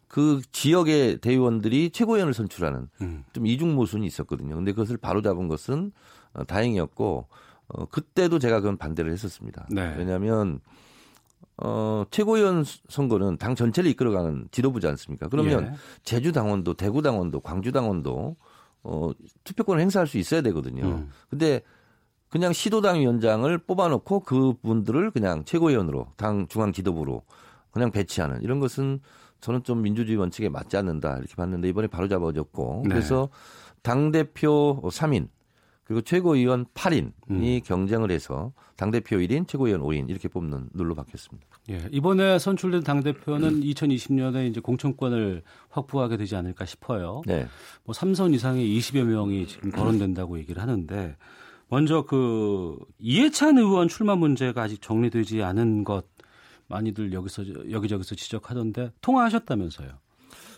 그 지역의 대의원들이 최고위원을 선출하는 음. 좀 이중 모순이 있었거든요. 근데 그것을 바로잡은 것은 어, 다행이었고 어, 그때도 제가 그건 반대를 했었습니다. 네. 왜냐하면 어, 최고위원 선거는 당 전체를 이끌어가는 지도부지 않습니까? 그러면 예. 제주 당원도, 대구 당원도, 광주 당원도 어, 투표권을 행사할 수 있어야 되거든요. 음. 근데 그냥 시도당 위원장을 뽑아놓고 그분들을 그냥 최고위원으로 당 중앙 지도부로 그냥 배치하는 이런 것은 저는 좀 민주주의 원칙에 맞지 않는다 이렇게 봤는데 이번에 바로 잡아졌고 네. 그래서 당 대표 3인 그리고 최고위원 8인이 음. 경쟁을 해서 당 대표 1인, 최고위원 5인 이렇게 뽑는 룰로 바뀌었습니다. 예, 이번에 선출된 당 대표는 2020년에 이제 공천권을 확보하게 되지 않을까 싶어요. 네. 뭐 삼선 이상의 20여 명이 지금 거론된다고 얘기를 하는데 먼저 그 이해찬 의원 출마 문제가 아직 정리되지 않은 것 많이들 여기서 여기저기서 지적하던데 통화하셨다면서요?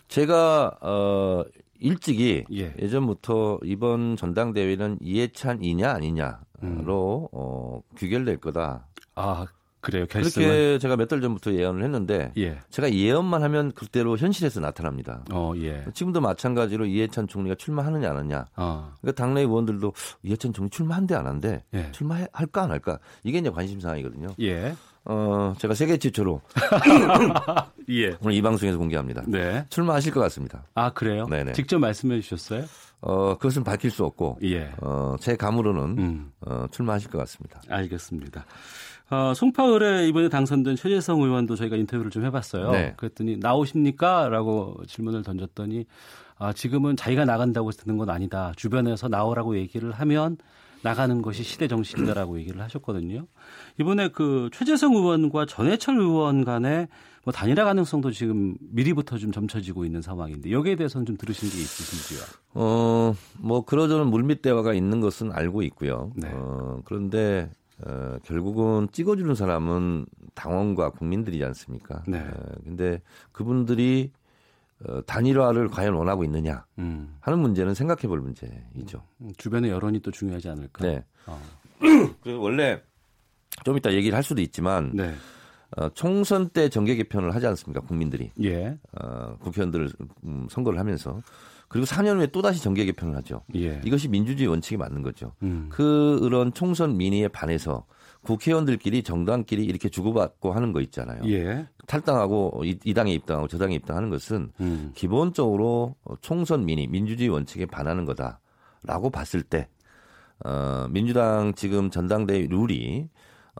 제가 어 일찍이 예. 예. 전부터 이번 전당대회는 이해찬이냐 아니냐로 음. 어, 규결될 거다. 아 그래요 결승은 그렇게 제가 몇 달 전부터 예언을 했는데 예, 제가 예언만 하면 그대로 현실에서 나타납니다. 어 예, 지금도 마찬가지로 이해찬 총리가 출마하느냐 안 하느냐. 어 그러니까 당내 의원들도 이해찬 총리 출마한대 안 한대. 예, 출마할까 안 할까. 이게 이제 관심 사항이거든요. 예, 어, 제가 세계 최초로 예, 오늘 이 방송에서 공개합니다. 네. 출마하실 것 같습니다. 아 그래요? 네네. 직접 말씀해 주셨어요? 어, 그것은 밝힐 수 없고 예, 어, 제 감으로는 음. 어, 출마하실 것 같습니다. 알겠습니다. 어, 송파을에 이번에 당선된 최재성 의원도 저희가 인터뷰를 좀 해봤어요. 네. 그랬더니 나오십니까? 라고 질문을 던졌더니 아, 지금은 자기가 나간다고 되는 건 아니다. 주변에서 나오라고 얘기를 하면 나가는 것이 시대 정신이다라고 얘기를 하셨거든요. 이번에 그 최재성 의원과 전해철 의원 간의 뭐 단일화 가능성도 지금 미리부터 좀 점쳐지고 있는 상황인데 여기에 대해서는 좀 들으신 게 있으신지요? 어, 뭐 그러저런 물밑 대화가 있는 것은 알고 있고요. 네. 어, 그런데 어, 결국은 찍어주는 사람은 당원과 국민들이지 않습니까? 네. 어, 근데 그분들이 어, 단일화를 과연 원하고 있느냐 음, 하는 문제는 생각해 볼 문제이죠. 주변의 여론이 또 중요하지 않을까? 네. 어, 그 원래 좀 이따 얘기를 할 수도 있지만 네. 어, 총선 때 정계 개편을 하지 않습니까? 국민들이 예. 어, 국회의원들을 음, 선거를 하면서 그리고 4년 후에 또 다시 정계 개편을 하죠. 예. 이것이 민주주의 원칙에 맞는 거죠. 음. 그런 총선 민의에 반해서 국회의원들끼리 정당끼리 이렇게 주고받고 하는 거 있잖아요. 예. 탈당하고 이, 이 당에 입당하고 저 당에 입당하는 것은 음. 기본적으로 총선 민의, 민주주의 원칙에 반하는 거다라고 봤을 때 어, 민주당 지금 전당대회 룰이 어,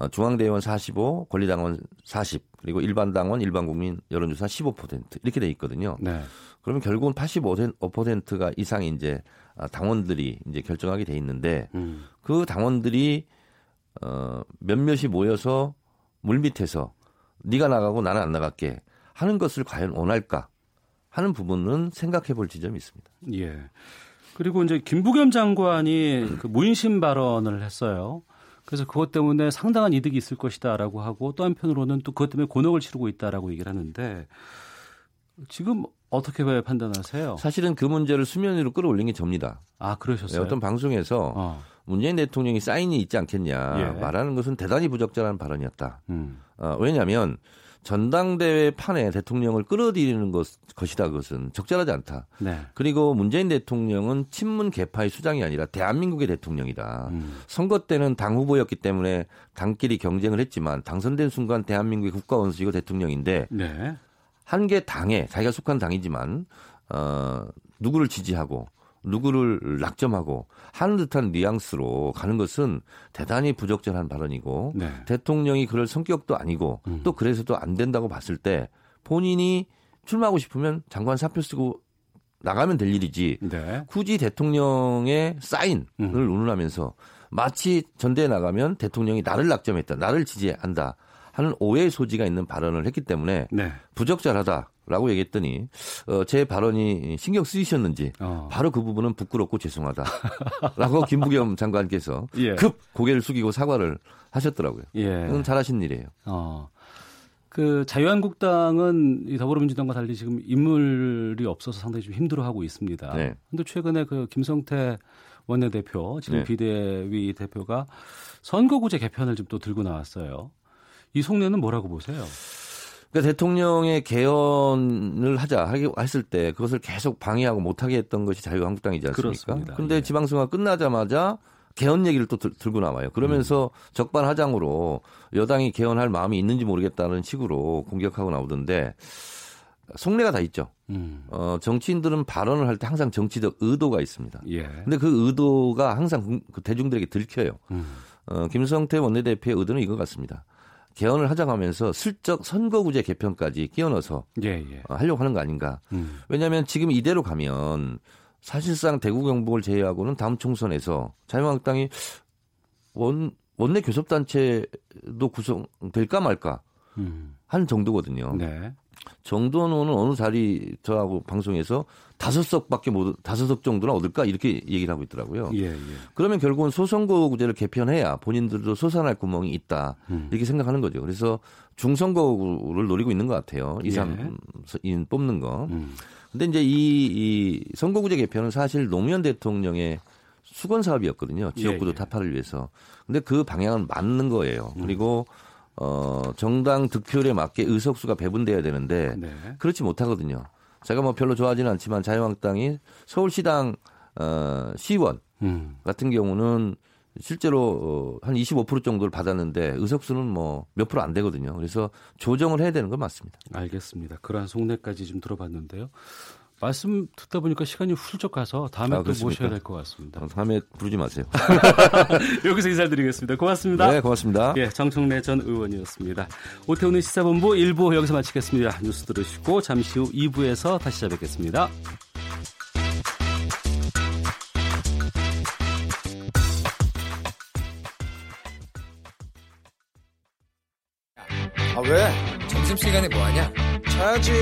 중앙대의원 45, 권리당원 40, 그리고 일반 당원, 일반 국민 여론조사 15% 이렇게 돼 있거든요. 네. 그러면 결국은 85%가 이상 이제 아, 당원들이 이제 결정하게 돼 있는데 음. 그 당원들이 어 몇몇이 모여서 물밑에서 네가 나가고 나는 안 나갈게 하는 것을 과연 원할까 하는 부분은 생각해 볼 지점이 있습니다. 예. 그리고 이제 김부겸 장관이 그 무인심 발언을 했어요. 그래서 그것 때문에 상당한 이득이 있을 것이다라고 하고 또 한편으로는 또 그것 때문에 곤혹을 치르고 있다라고 얘기를 하는데 지금 어떻게 판단하세요? 사실은 그 문제를 수면 위로 끌어올린 게 접니다. 아 그러셨어요? 어떤 방송에서 어. 문재인 대통령이 사인이 있지 않겠냐 예. 말하는 것은 대단히 부적절한 발언이었다. 음. 어, 왜냐하면 전당대회 판에 대통령을 끌어들이는 것, 것이다. 그것은 적절하지 않다. 네. 그리고 문재인 대통령은 친문 계파의 수장이 아니라 대한민국의 대통령이다. 음. 선거 때는 당 후보였기 때문에 당끼리 경쟁을 했지만 당선된 순간 대한민국의 국가 원수이고 대통령인데 네. 한개 당에 자기가 속한 당이지만 어 누구를 지지하고 누구를 낙점하고 하는 듯한 뉘앙스로 가는 것은 대단히 부적절한 발언이고 네. 대통령이 그럴 성격도 아니고 음. 또 그래서도 안 된다고 봤을 때 본인이 출마하고 싶으면 장관 사표 쓰고 나가면 될 일이지 네. 굳이 대통령의 사인을 음. 운운하면서 마치 전대에 나가면 대통령이 나를 낙점했다, 나를 지지한다 하는 오해의 소지가 있는 발언을 했기 때문에 네. 부적절하다 라고 얘기했더니 어, 제 발언이 신경 쓰이셨는지 어. 바로 그 부분은 부끄럽고 죄송하다라고 김부겸 장관께서 예. 급 고개를 숙이고 사과를 하셨더라고요. 예. 이건 잘하신 일이에요. 어. 그 자유한국당은 이 더불어민주당과 달리 지금 인물이 없어서 상당히 좀 힘들어하고 있습니다. 네. 근데 최근에 그 김성태 원내대표 지금 네. 비대위 대표가 선거구제 개편을 좀 또 들고 나왔어요. 이 속내는 뭐라고 보세요? 그러니까 대통령의 개헌을 하자 했을 때 그것을 계속 방해하고 못하게 했던 것이 자유한국당이지 않습니까? 그렇습니다. 그런데 예. 지방선거가 끝나자마자 개헌 얘기를 또 들, 고 나와요. 그러면서 음. 적반하장으로 여당이 개헌할 마음이 있는지 모르겠다는 식으로 공격하고 나오던데 속내가 다 있죠. 음. 어, 정치인들은 발언을 할 때 항상 정치적 의도가 있습니다. 예. 근데 그 의도가 항상 국- 그 대중들에게 들켜요. 음. 어, 김성태 원내대표의 의도는 이것 같습니다. 개헌을 하자가면서 슬쩍 선거구제 개편까지 끼워 넣어서 예, 예. 어, 하려고 하는 거 아닌가. 음. 왜냐하면 지금 이대로 가면 사실상 대구 경북을 제외하고는 다음 총선에서 자유한국당이 원 원내 교섭단체도 구성될까 말까 음. 한 정도거든요. 네. 정도는 어느 자리 저하고 방송에서 다섯 석밖에 못 다섯 석 정도나 얻을까 이렇게 얘기를 하고 있더라고요. 예, 예. 그러면 결국은 소선거구제를 개편해야 본인들도 소산할 구멍이 있다 음. 이렇게 생각하는 거죠. 그래서 중선거구를 노리고 있는 것 같아요. 2, 예. 3인 뽑는 거. 음. 근데 이제 이, 이 선거구제 개편은 사실 노무현 대통령의 수건 사업이었거든요. 지역구도 예, 예. 타파를 위해서. 근데 그 방향은 맞는 거예요. 음. 그리고 어 정당 득표율에 맞게 의석수가 배분돼야 되는데 네. 그렇지 못하거든요. 제가 뭐 별로 좋아하지는 않지만 자유한국당이 서울시당 어 시의원 음. 같은 경우는 실제로 어, 한25% 정도를 받았는데 의석수는 뭐 몇 프로 안 되거든요. 그래서 조정을 해야 되는 건 맞습니다. 알겠습니다. 그러한 속내까지 좀 들어봤는데요. 말씀 듣다 보니까 시간이 훌쩍 가서 다음에 아, 또 그렇습니까? 모셔야 될 것 같습니다. 다음에 부르지 마세요. 여기서 인사드리겠습니다. 고맙습니다. 네, 고맙습니다. 예, 정청래 전 의원이었습니다. 오태훈의 시사본부 1부 여기서 마치겠습니다. 뉴스 들으시고 잠시 후 2부에서 다시 찾아뵙겠습니다. 아 왜? 점심시간에 뭐하냐? 자야지.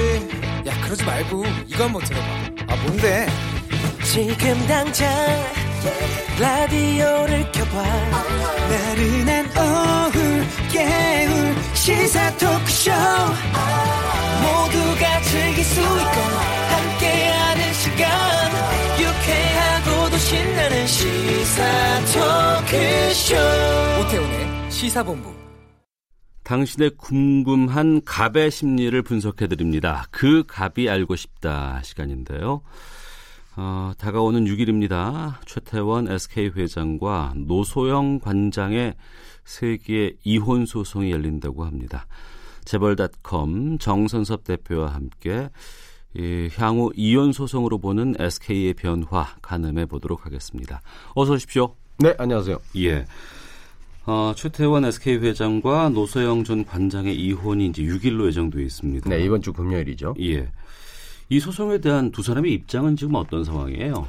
야 그러지 말고 이거 한번 들어봐. 아 뭔데? 지금 당장 라디오를 켜봐. 나른한 오후 깨울 시사 토크쇼. 모두가 즐길 수 있고 함께하는 시간. 유쾌하고도 신나는 시사 토크쇼. 오태훈의 시사본부 당신의 궁금한 갑의 심리를 분석해 드립니다. 그 갑이 알고 싶다 시간인데요. 어, 다가오는 6일입니다. 최태원 SK 회장과 노소영 관장의 세계 이혼 소송이 열린다고 합니다. 재벌닷컴 정선섭 대표와 함께 이 향후 이혼 소송으로 보는 SK의 변화 가늠해 보도록 하겠습니다. 어서 오십시오. 네, 안녕하세요. 예. 어, 최태원 SK 회장과 노소영 전 관장의 이혼이 이제 6일로 예정돼 있습니다. 네, 이번 주 금요일이죠. 예. 이 소송에 대한 두 사람의 입장은 지금 어떤 상황이에요?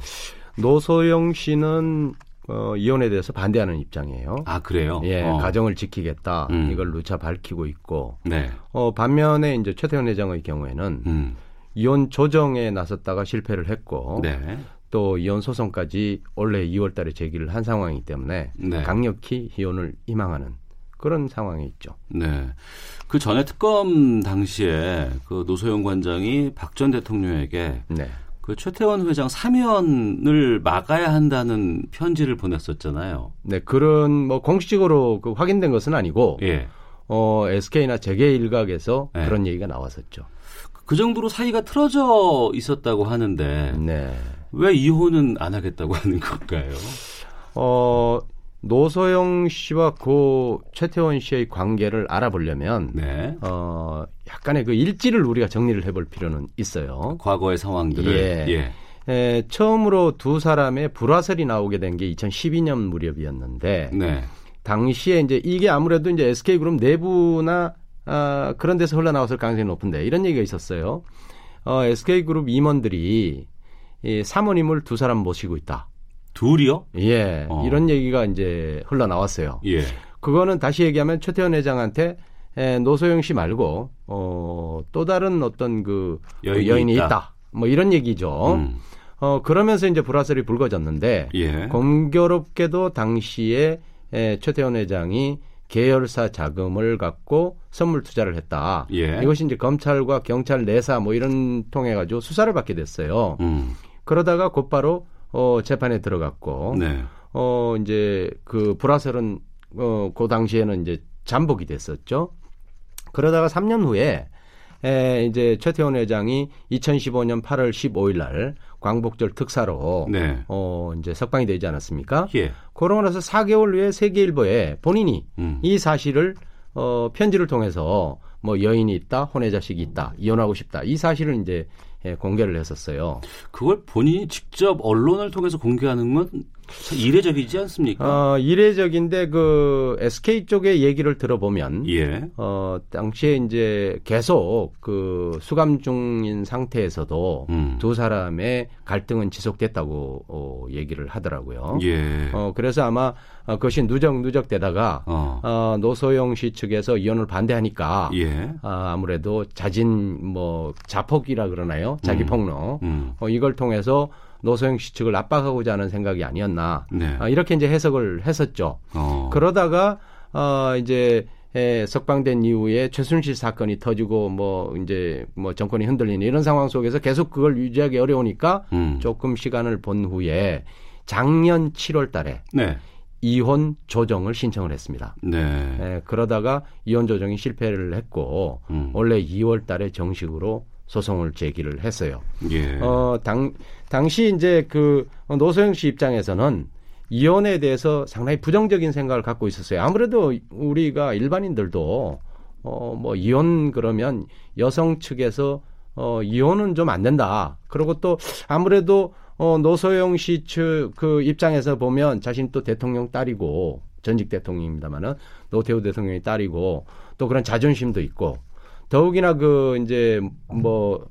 노소영 씨는 어, 이혼에 대해서 반대하는 입장이에요. 아, 그래요? 예, 어. 가정을 지키겠다. 음. 이걸 누차 밝히고 있고. 네. 어, 반면에 이제 최태원 회장의 경우에는 음. 이혼 조정에 나섰다가 실패를 했고 네. 또 이혼 소송까지 올해 2월 달에 제기를 한 상황이기 때문에 네. 강력히 이혼을 희망하는 그런 상황에 있죠. 네. 그 전에 특검 당시에 그 노소영 관장이 박 전 대통령에게 네. 그 최태원 회장 사면을 막아야 한다는 편지를 보냈었잖아요. 네, 그런 뭐 공식적으로 그 확인된 것은 아니고 예. 어, SK나 재계 일각에서 네. 그런 얘기가 나왔었죠. 그 정도로 사이가 틀어져 있었다고 하는데 네. 왜 이혼은 안 하겠다고 하는 걸까요? 어, 노소영 씨와 고 최태원 씨의 관계를 알아보려면 네. 어 약간의 그 일지를 우리가 정리를 해볼 필요는 있어요. 과거의 상황들을 예. 예. 에, 처음으로 두 사람의 불화설이 나오게 된 게 2012년 무렵이었는데 네. 당시에 이제 이게 아무래도 이제 SK그룹 내부나 아, 그런 데서 흘러나왔을 가능성이 높은데 이런 얘기가 있었어요. 어, SK그룹 임원들이 이 사모님을 두 사람 모시고 있다. 둘이요? 예, 어. 이런 얘기가 이제 흘러나왔어요. 예. 그거는 다시 얘기하면 최태원 회장한테 에, 노소영 씨 말고 어, 또 다른 어떤 그 여인이 여인이, 있다. 있다. 뭐 이런 얘기죠. 음. 어, 그러면서 이제 불화설이 불거졌는데 예. 공교롭게도 당시에 에, 최태원 회장이 계열사 자금을 갖고 선물 투자를 했다. 예. 이것이 이제 검찰과 경찰 내사 뭐 이런 통해 가지고 수사를 받게 됐어요. 음. 그러다가 곧바로 어, 재판에 들어갔고 네. 어 이제 그 불화설은 어그 당시에는 이제 잠복이 됐었죠. 그러다가 3년 후에 에 이제 최태원 회장이 2015년 8월 15일 날 광복절 특사로 네. 어 이제 석방이 되지 않았습니까? 예. 그러고 나서 4개월 후에 세계일보에 본인이 음. 이 사실을 어 편지를 통해서 뭐 여인이 있다, 혼외 자식이 있다, 이혼하고 싶다 이 사실을 이제 예, 공개를 했었어요. 그걸 본인이 직접 언론을 통해서 공개하는 건 이례적이지 않습니까? 어, 이례적인데 그 SK 쪽의 얘기를 들어보면 예. 어, 당시에 이제 계속 그 수감 중인 상태에서도 음. 두 사람의 갈등은 지속됐다고 어, 얘기를 하더라고요. 예. 어, 그래서 아마 어, 그것이 누적 누적 되다가 어. 어, 노소영 씨 측에서 이혼을 반대하니까 예. 아, 아무래도 자진 뭐 자폭이라 그러나요? 자기 음. 폭로. 음. 어, 이걸 통해서 노소영 씨 측을 압박하고자 하는 생각이 아니었나. 네. 아, 이렇게 이제 해석을 했었죠. 어. 그러다가 어 이제 에, 석방된 이후에 최순실 사건이 터지고 뭐 이제 뭐 정권이 흔들리는 이런 상황 속에서 계속 그걸 유지하기 어려우니까 음. 조금 시간을 본 후에 작년 7월 달에 네. 이혼 조정을 신청을 했습니다. 네. 에, 그러다가 이혼 조정이 실패를 했고 음. 원래 2월 달에 정식으로 소송을 제기를 했어요. 예. 어, 당, 당시 이제 그 노소영 씨 입장에서는 이혼에 대해서 상당히 부정적인 생각을 갖고 있었어요. 아무래도 우리가 일반인들도 어, 뭐 이혼 그러면 여성 측에서 어, 이혼은 좀 안 된다. 그리고 또 아무래도 어, 노소영 씨 측 그 입장에서 보면 자신 또 대통령 딸이고 전직 대통령입니다만은 노태우 대통령의 딸이고 또 그런 자존심도 있고 더욱이나 그 이제 뭐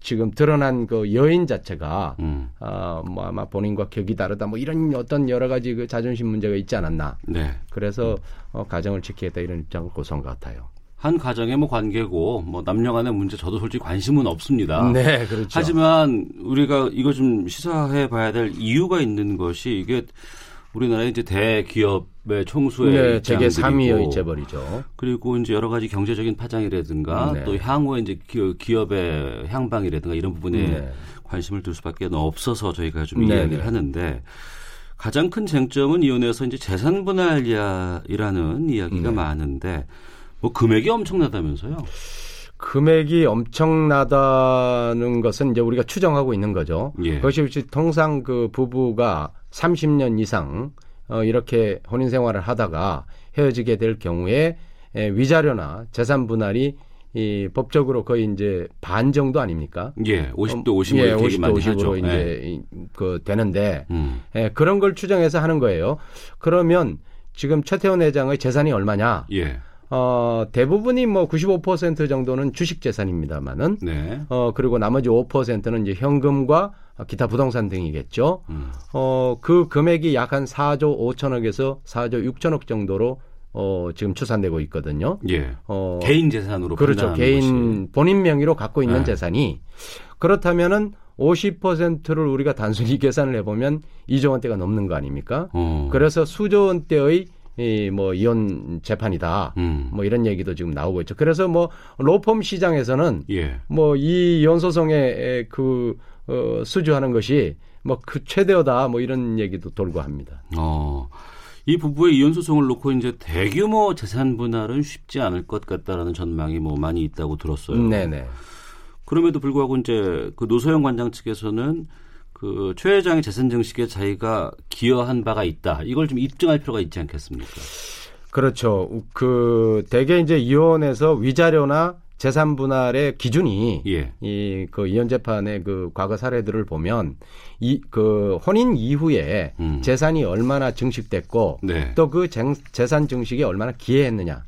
지금 드러난 그 여인 자체가 음. 아뭐 아마 본인과 격이 다르다 뭐 이런 어떤 여러 가지 그 자존심 문제가 있지 않았나 네. 그래서 어, 가정을 지키겠다 이런 입장을 고소한 것 같아요. 한 가정의 뭐 관계고 뭐 남녀 간의 문제 저도 솔직히 관심은 없습니다. 네, 그렇죠. 하지만 우리가 이거 좀 시사해 봐야 될 이유가 있는 것이 이게 우리나라의 이제 대기업의 총수의 네, 제게 입장들이고 3위의 재벌이죠. 그리고 이제 여러 가지 경제적인 파장이라든가 네. 또 향후에 이제 기- 기업의 향방이라든가 이런 부분에 네. 관심을 둘 수밖에 없어서 저희가 좀 네, 이야기를 네. 하는데 가장 큰 쟁점은 이혼에서 이제 재산 분할이라는 이야기가 네. 많은데 뭐 금액이 엄청나다면서요? 금액이 엄청나다는 것은 이제 우리가 추정하고 있는 거죠. 예. 그것이 혹시 통상 그 부부가 30년 이상 어, 이렇게 혼인 생활을 하다가 헤어지게 될 경우에 에, 위자료나 재산 분할이 이 법적으로 거의 이제 반 정도 아닙니까? 예, 50도 50으로 예, 이렇게 얘기 50도 많이 50으로 하죠. 이제 예. 이- 그 되는데 음. 예, 그런 걸 추정해서 하는 거예요. 그러면 지금 최태원 회장의 재산이 얼마냐? 예. 어, 대부분이 뭐 95% 정도는 주식 재산입니다만은 네. 어, 그리고 나머지 5%는 이제 현금과 기타 부동산 등이겠죠. 음. 어, 그 금액이 약 한 4조 5천억에서 4조 6천억 정도로 어, 지금 추산되고 있거든요. 예. 어, 개인 재산으로 그렇죠. 개인 것이. 본인 명의로 갖고 있는 네. 재산이 그렇다면은 50%를 우리가 단순히 계산을 해보면 2조 원대가 넘는 거 아닙니까? 어. 그래서 수조 원대의 이 뭐 이혼 재판이다. 음. 뭐 이런 얘기도 지금 나오고 있죠. 그래서 뭐 로펌 시장에서는 예. 뭐이 이혼 소송의 그 어, 수주하는 것이 뭐 그 최대어다 뭐 이런 얘기도 돌고 합니다. 어. 이 부부의 이혼 소송을 놓고 이제 대규모 재산 분할은 쉽지 않을 것 같다라는 전망이 뭐 많이 있다고 들었어요. 네네. 그럼에도 불구하고 이제 그 노소영 관장 측에서는 그그최 회장의 재산 증식에 자기가 기여한 바가 있다. 이걸 좀 입증할 필요가 있지 않겠습니까? 그렇죠. 그 대개 이제 이혼에서 위자료나 재산 분할의 기준이 예. 이그 이혼 재판의 그 과거 사례들을 보면 이 그 혼인 이후에 음. 재산이 얼마나 증식됐고 네. 또그 재산 증식에 얼마나 기여했느냐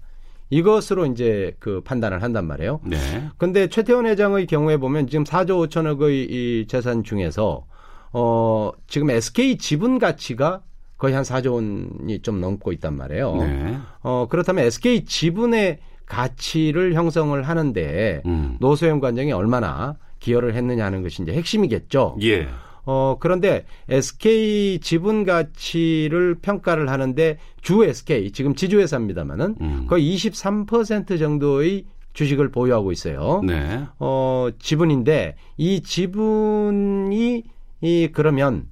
이것으로 이제 그 판단을 한단 말이에요. 네. 근데 최태원 회장의 경우에 보면 지금 4조 5천억의 이 재산 중에서 어 지금 SK 지분 가치가 거의 한 4조 원이 좀 넘고 있단 말이에요. 네. 어 그렇다면 SK 지분의 가치를 형성을 하는데 음. 노소영 관장이 얼마나 기여를 했느냐 하는 것이 이제 핵심이겠죠. 예. 어, 그런데 SK 지분 가치를 평가를 하는데 주 SK, 지금 지주회사입니다만은 음. 거의 23% 정도의 주식을 보유하고 있어요. 네. 어, 지분인데 이 지분이 이 그러면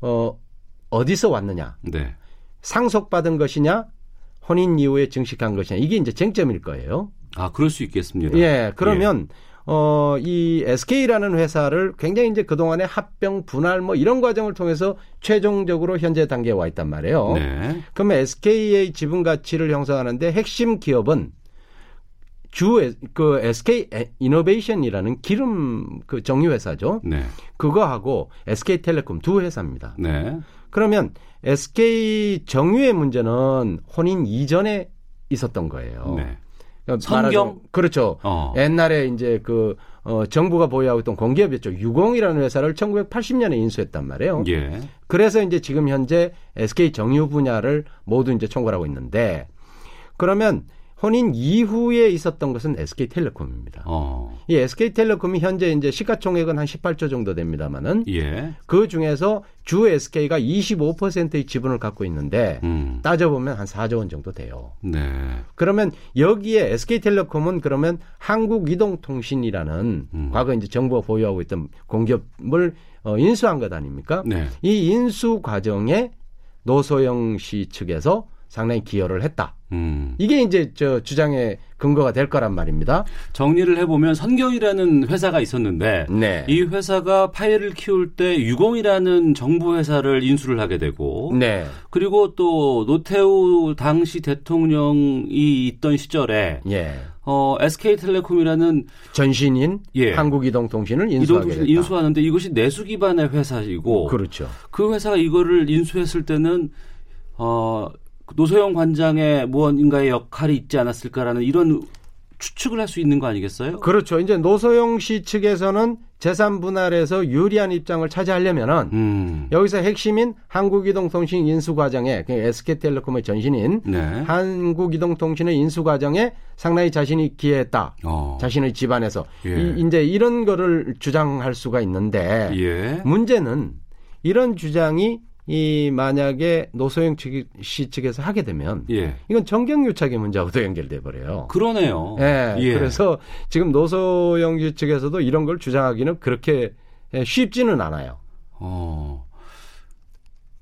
어, 어디서 왔느냐? 네. 상속받은 것이냐? 혼인 이후에 증식한 것이냐? 이게 이제 쟁점일 거예요. 아, 그럴 수 있겠습니다. 예, 그러면 어, 이 SK라는 회사를 굉장히 이제 그동안에 합병, 분할 뭐 이런 과정을 통해서 최종적으로 현재 단계에 와 있단 말이에요. 네. 그러면 SK의 지분 가치를 형성하는데 핵심 기업은 주 그 SK 이노베이션이라는 기름 그 정유 회사죠. 네. 그거하고 SK텔레콤 두 회사입니다. 네. 그러면 SK 정유의 문제는 혼인 이전에 있었던 거예요. 네. 그러니까 성경? 그렇죠. 어. 옛날에 이제 그 어, 정부가 보유하고 있던 공기업이었죠. 유공이라는 회사를 1980년에 인수했단 말이에요. 예. 그래서 이제 지금 현재 SK 정유 분야를 모두 이제 총괄하고 있는데 그러면 혼인 이후에 있었던 것은 SK텔레콤입니다. 어. 이 SK텔레콤이 현재 이제 시가총액은 한 18조 정도 됩니다만은 예. 그 중에서 주 SK가 25%의 지분을 갖고 있는데 음. 따져보면 한 4조 원 정도 돼요. 네. 그러면 여기에 SK텔레콤은 그러면 한국이동통신이라는 음. 과거 이제 정부가 보유하고 있던 공기업을 어, 인수한 것 아닙니까? 네. 이 인수 과정에 노소영 씨 측에서 상당히 기여를 했다. 음. 이게 이제 저 주장의 근거가 될 거란 말입니다. 정리를 해보면 선경이라는 회사가 있었는데 네. 이 회사가 파일을 키울 때 유공이라는 정부 회사를 인수를 하게 되고 네. 그리고 또 노태우 당시 대통령이 있던 시절에 예. 어, SK텔레콤이라는 전신인 예. 한국이동통신을 인수하게. 인수하는데 이것이 내수 기반의 회사이고 그렇죠. 그 회사가 이거를 인수했을 때는 어 노소영 관장의 무언가의 역할이 있지 않았을까라는 이런 추측을 할 수 있는 거 아니겠어요? 그렇죠. 이제 노소영 씨 측에서는 재산 분할에서 유리한 입장을 차지하려면은 음. 여기서 핵심인 한국이동통신 인수 과정에 그 SK텔레콤의 전신인 네. 한국이동통신의 인수 과정에 상당히 자신이 기여했다. 어. 자신의 집안에서 예. 이, 이제 이런 거를 주장할 수가 있는데 예. 문제는 이런 주장이 이 만약에 노소영 측, 씨 측에서 하게 되면 예. 이건 정경유착의 문제하고 도 연결돼 버려요. 그러네요. 예, 예. 그래서 지금 노소영 씨 측에서도 이런 걸 주장하기는 그렇게 예, 쉽지는 않아요. 어.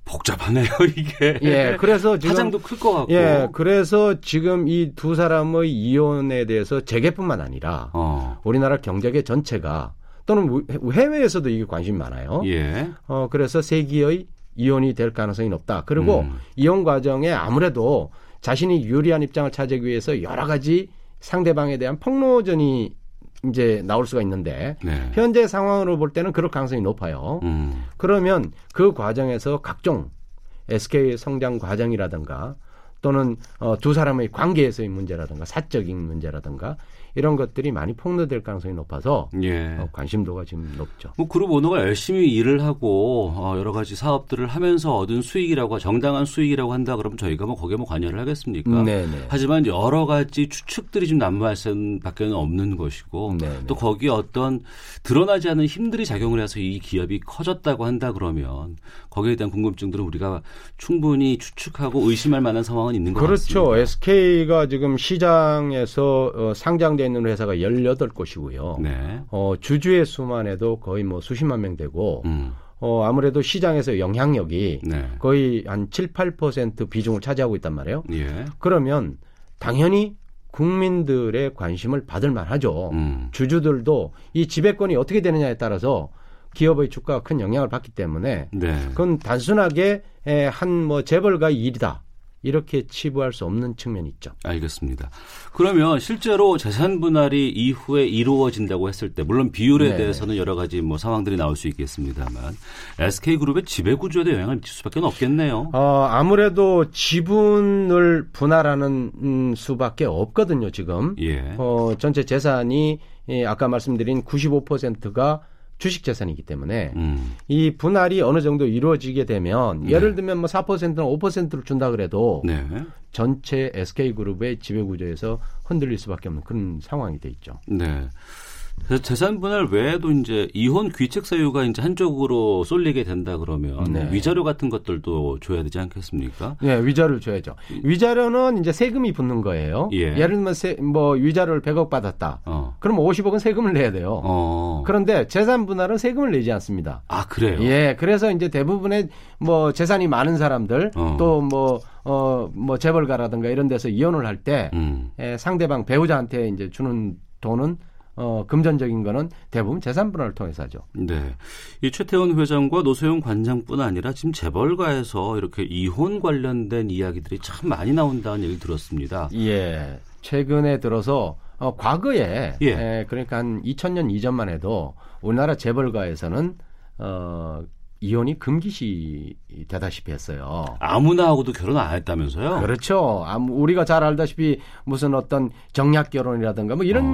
복잡하네요, 이게. 예, 그래서 지금 파장도 클 것 같고. 예, 그래서 지금 이 두 사람의 이혼에 대해서 재계뿐만 아니라 어. 우리나라 경제계 전체가 또는 우- 해외에서도 이게 관심이 많아요. 예. 어, 그래서 세기의 이혼이 될 가능성이 높다. 그리고 음. 이혼 과정에 아무래도 자신이 유리한 입장을 차지하기 위해서 여러 가지 상대방에 대한 폭로전이 이제 나올 수가 있는데 네. 현재 상황으로 볼 때는 그럴 가능성이 높아요. 음. 그러면 그 과정에서 각종 SK 성장 과정이라든가 또는 어, 두 사람의 관계에서의 문제라든가 사적인 문제라든가 이런 것들이 많이 폭로될 가능성이 높아서 예. 어, 관심도가 지금 높죠. 뭐 그룹 오너가 열심히 일을 하고 어, 여러 가지 사업들을 하면서 얻은 수익이라고 정당한 수익이라고 한다 그러면 저희가 뭐 거기에 뭐 관여를 하겠습니까? 네네. 하지만 여러 가지 추측들이 좀 난무할 수밖에 없는 것이고 네네. 또 거기에 어떤 드러나지 않은 힘들이 작용을 해서 이 기업이 커졌다고 한다 그러면 거기에 대한 궁금증들은 우리가 충분히 추측하고 의심할 만한 상황은 있는 것 그렇죠. 같습니다. SK가 지금 시장에서 어, 상장 돼 있는 회사가 18곳이고요. 네. 어, 주주의 수만 해도 거의 뭐 수십만 명 되고 음. 어, 아무래도 시장에서 영향력이 네. 거의 한 7, 8% 비중을 차지하고 있단 말이에요. 예. 그러면 당연히 국민들의 관심을 받을 만하죠. 음. 주주들도 이 지배권이 어떻게 되느냐에 따라서 기업의 주가가 큰 영향을 받기 때문에 네. 그건 단순하게 한 뭐 재벌가 일이다. 이렇게 치부할 수 없는 측면이 있죠. 알겠습니다. 그러면 실제로 재산 분할이 이후에 이루어진다고 했을 때 물론 비율에 네. 대해서는 여러 가지 뭐 상황들이 나올 수 있겠습니다만 SK 그룹의 지배 구조에도 영향을 미칠 수밖에 없겠네요. 어, 아무래도 지분을 분할하는 음, 수밖에 없거든요, 지금. 예. 어, 전체 재산이 예, 아까 말씀드린 95%가 주식 재산이기 때문에 음. 이 분할이 어느 정도 이루어지게 되면 네. 예를 들면 뭐 4%나 5%를 준다 그래도 네. 전체 SK 그룹의 지배 구조에서 흔들릴 수밖에 없는 그런 상황이 돼 있죠. 네. 그래서 재산 분할 외에도 이제 이혼 귀책 사유가 이제 한쪽으로 쏠리게 된다 그러면 네. 위자료 같은 것들도 줘야 되지 않겠습니까? 네, 위자료를 줘야죠. 위자료는 이제 세금이 붙는 거예요. 예. 를 들면 세, 뭐 위자료를 100억 받았다. 어. 그럼 50억은 세금을 내야 돼요. 어. 그런데 재산 분할은 세금을 내지 않습니다. 아 그래요? 예, 그래서 이제 대부분의 뭐 재산이 많은 사람들 어. 또뭐 어, 뭐 재벌가라든가 이런 데서 이혼을 할때 음. 상대방 배우자한테 이제 주는 돈은 어, 금전적인 거는 대부분 재산 분할을 통해서 하죠. 네. 이 최태원 회장과 노소영 관장뿐 아니라 지금 재벌가에서 이렇게 이혼 관련된 이야기들이 참 많이 나온다는 얘기를 들었습니다. 예. 최근에 들어서 어, 과거에 예. 에, 그러니까 한 2000년 이전만 해도 우리나라 재벌가에서는 어, 이혼이 금기시 되다시피 했어요. 아무나 하고도 결혼 안 했다면서요? 그렇죠. 아무- 우리가 잘 알다시피 무슨 어떤 정략 결혼이라든가 뭐 이런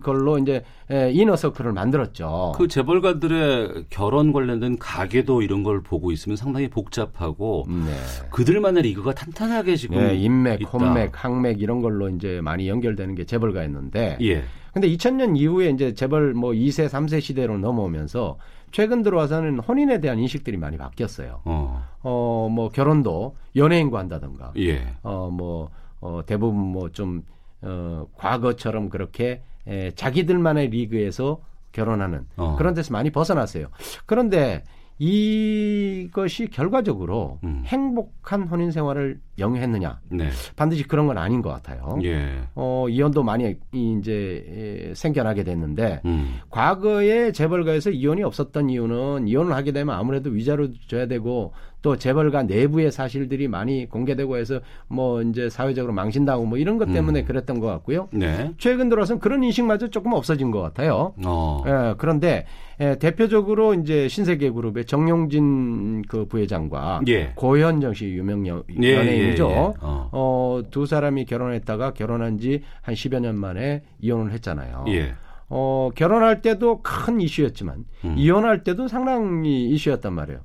걸로 이제 에, 이너서클을 만들었죠. 그 재벌가들의 결혼 관련된 가계도 이런 걸 보고 있으면 상당히 복잡하고 네. 그들만의 리그가 탄탄하게 지금 예, 인맥, 있다. 혼맥, 항맥 이런 걸로 이제 많이 연결되는 게 재벌가였는데 예. 근데 2000년 이후에 이제 재벌 뭐 2세, 3세 시대로 넘어오면서 최근 들어와서는 혼인에 대한 인식들이 많이 바뀌었어요. 어. 어, 뭐 결혼도 연예인과 한다든가. 예. 어, 뭐, 어, 대부분 뭐 좀, 어, 과거처럼 그렇게 에, 자기들만의 리그에서 결혼하는 어. 그런 데서 많이 벗어났어요. 그런데 이것이 결과적으로 음. 행복한 혼인 생활을 영위했느냐? 네. 반드시 그런 건 아닌 것 같아요. 예. 어, 이혼도 많이 이제 에, 생겨나게 됐는데 음. 과거에 재벌가에서 이혼이 없었던 이유는 이혼을 하게 되면 아무래도 위자료 줘야 되고 또 재벌가 내부의 사실들이 많이 공개되고 해서 뭐 이제 사회적으로 망신당하고 뭐 이런 것 때문에 음. 그랬던 것 같고요. 네. 최근 들어서는 그런 인식마저 조금 없어진 것 같아요. 어. 예, 그런데 예, 대표적으로 이제 신세계 그룹의 정용진 그 부회장과 예. 고현정 씨 유명 연- 예, 연예인이죠. 예, 예. 어. 어, 두 사람이 결혼했다가 결혼한 지 한 10여 년 만에 이혼을 했잖아요. 예. 어, 결혼할 때도 큰 이슈였지만 음. 이혼할 때도 상당히 이슈였단 말이에요.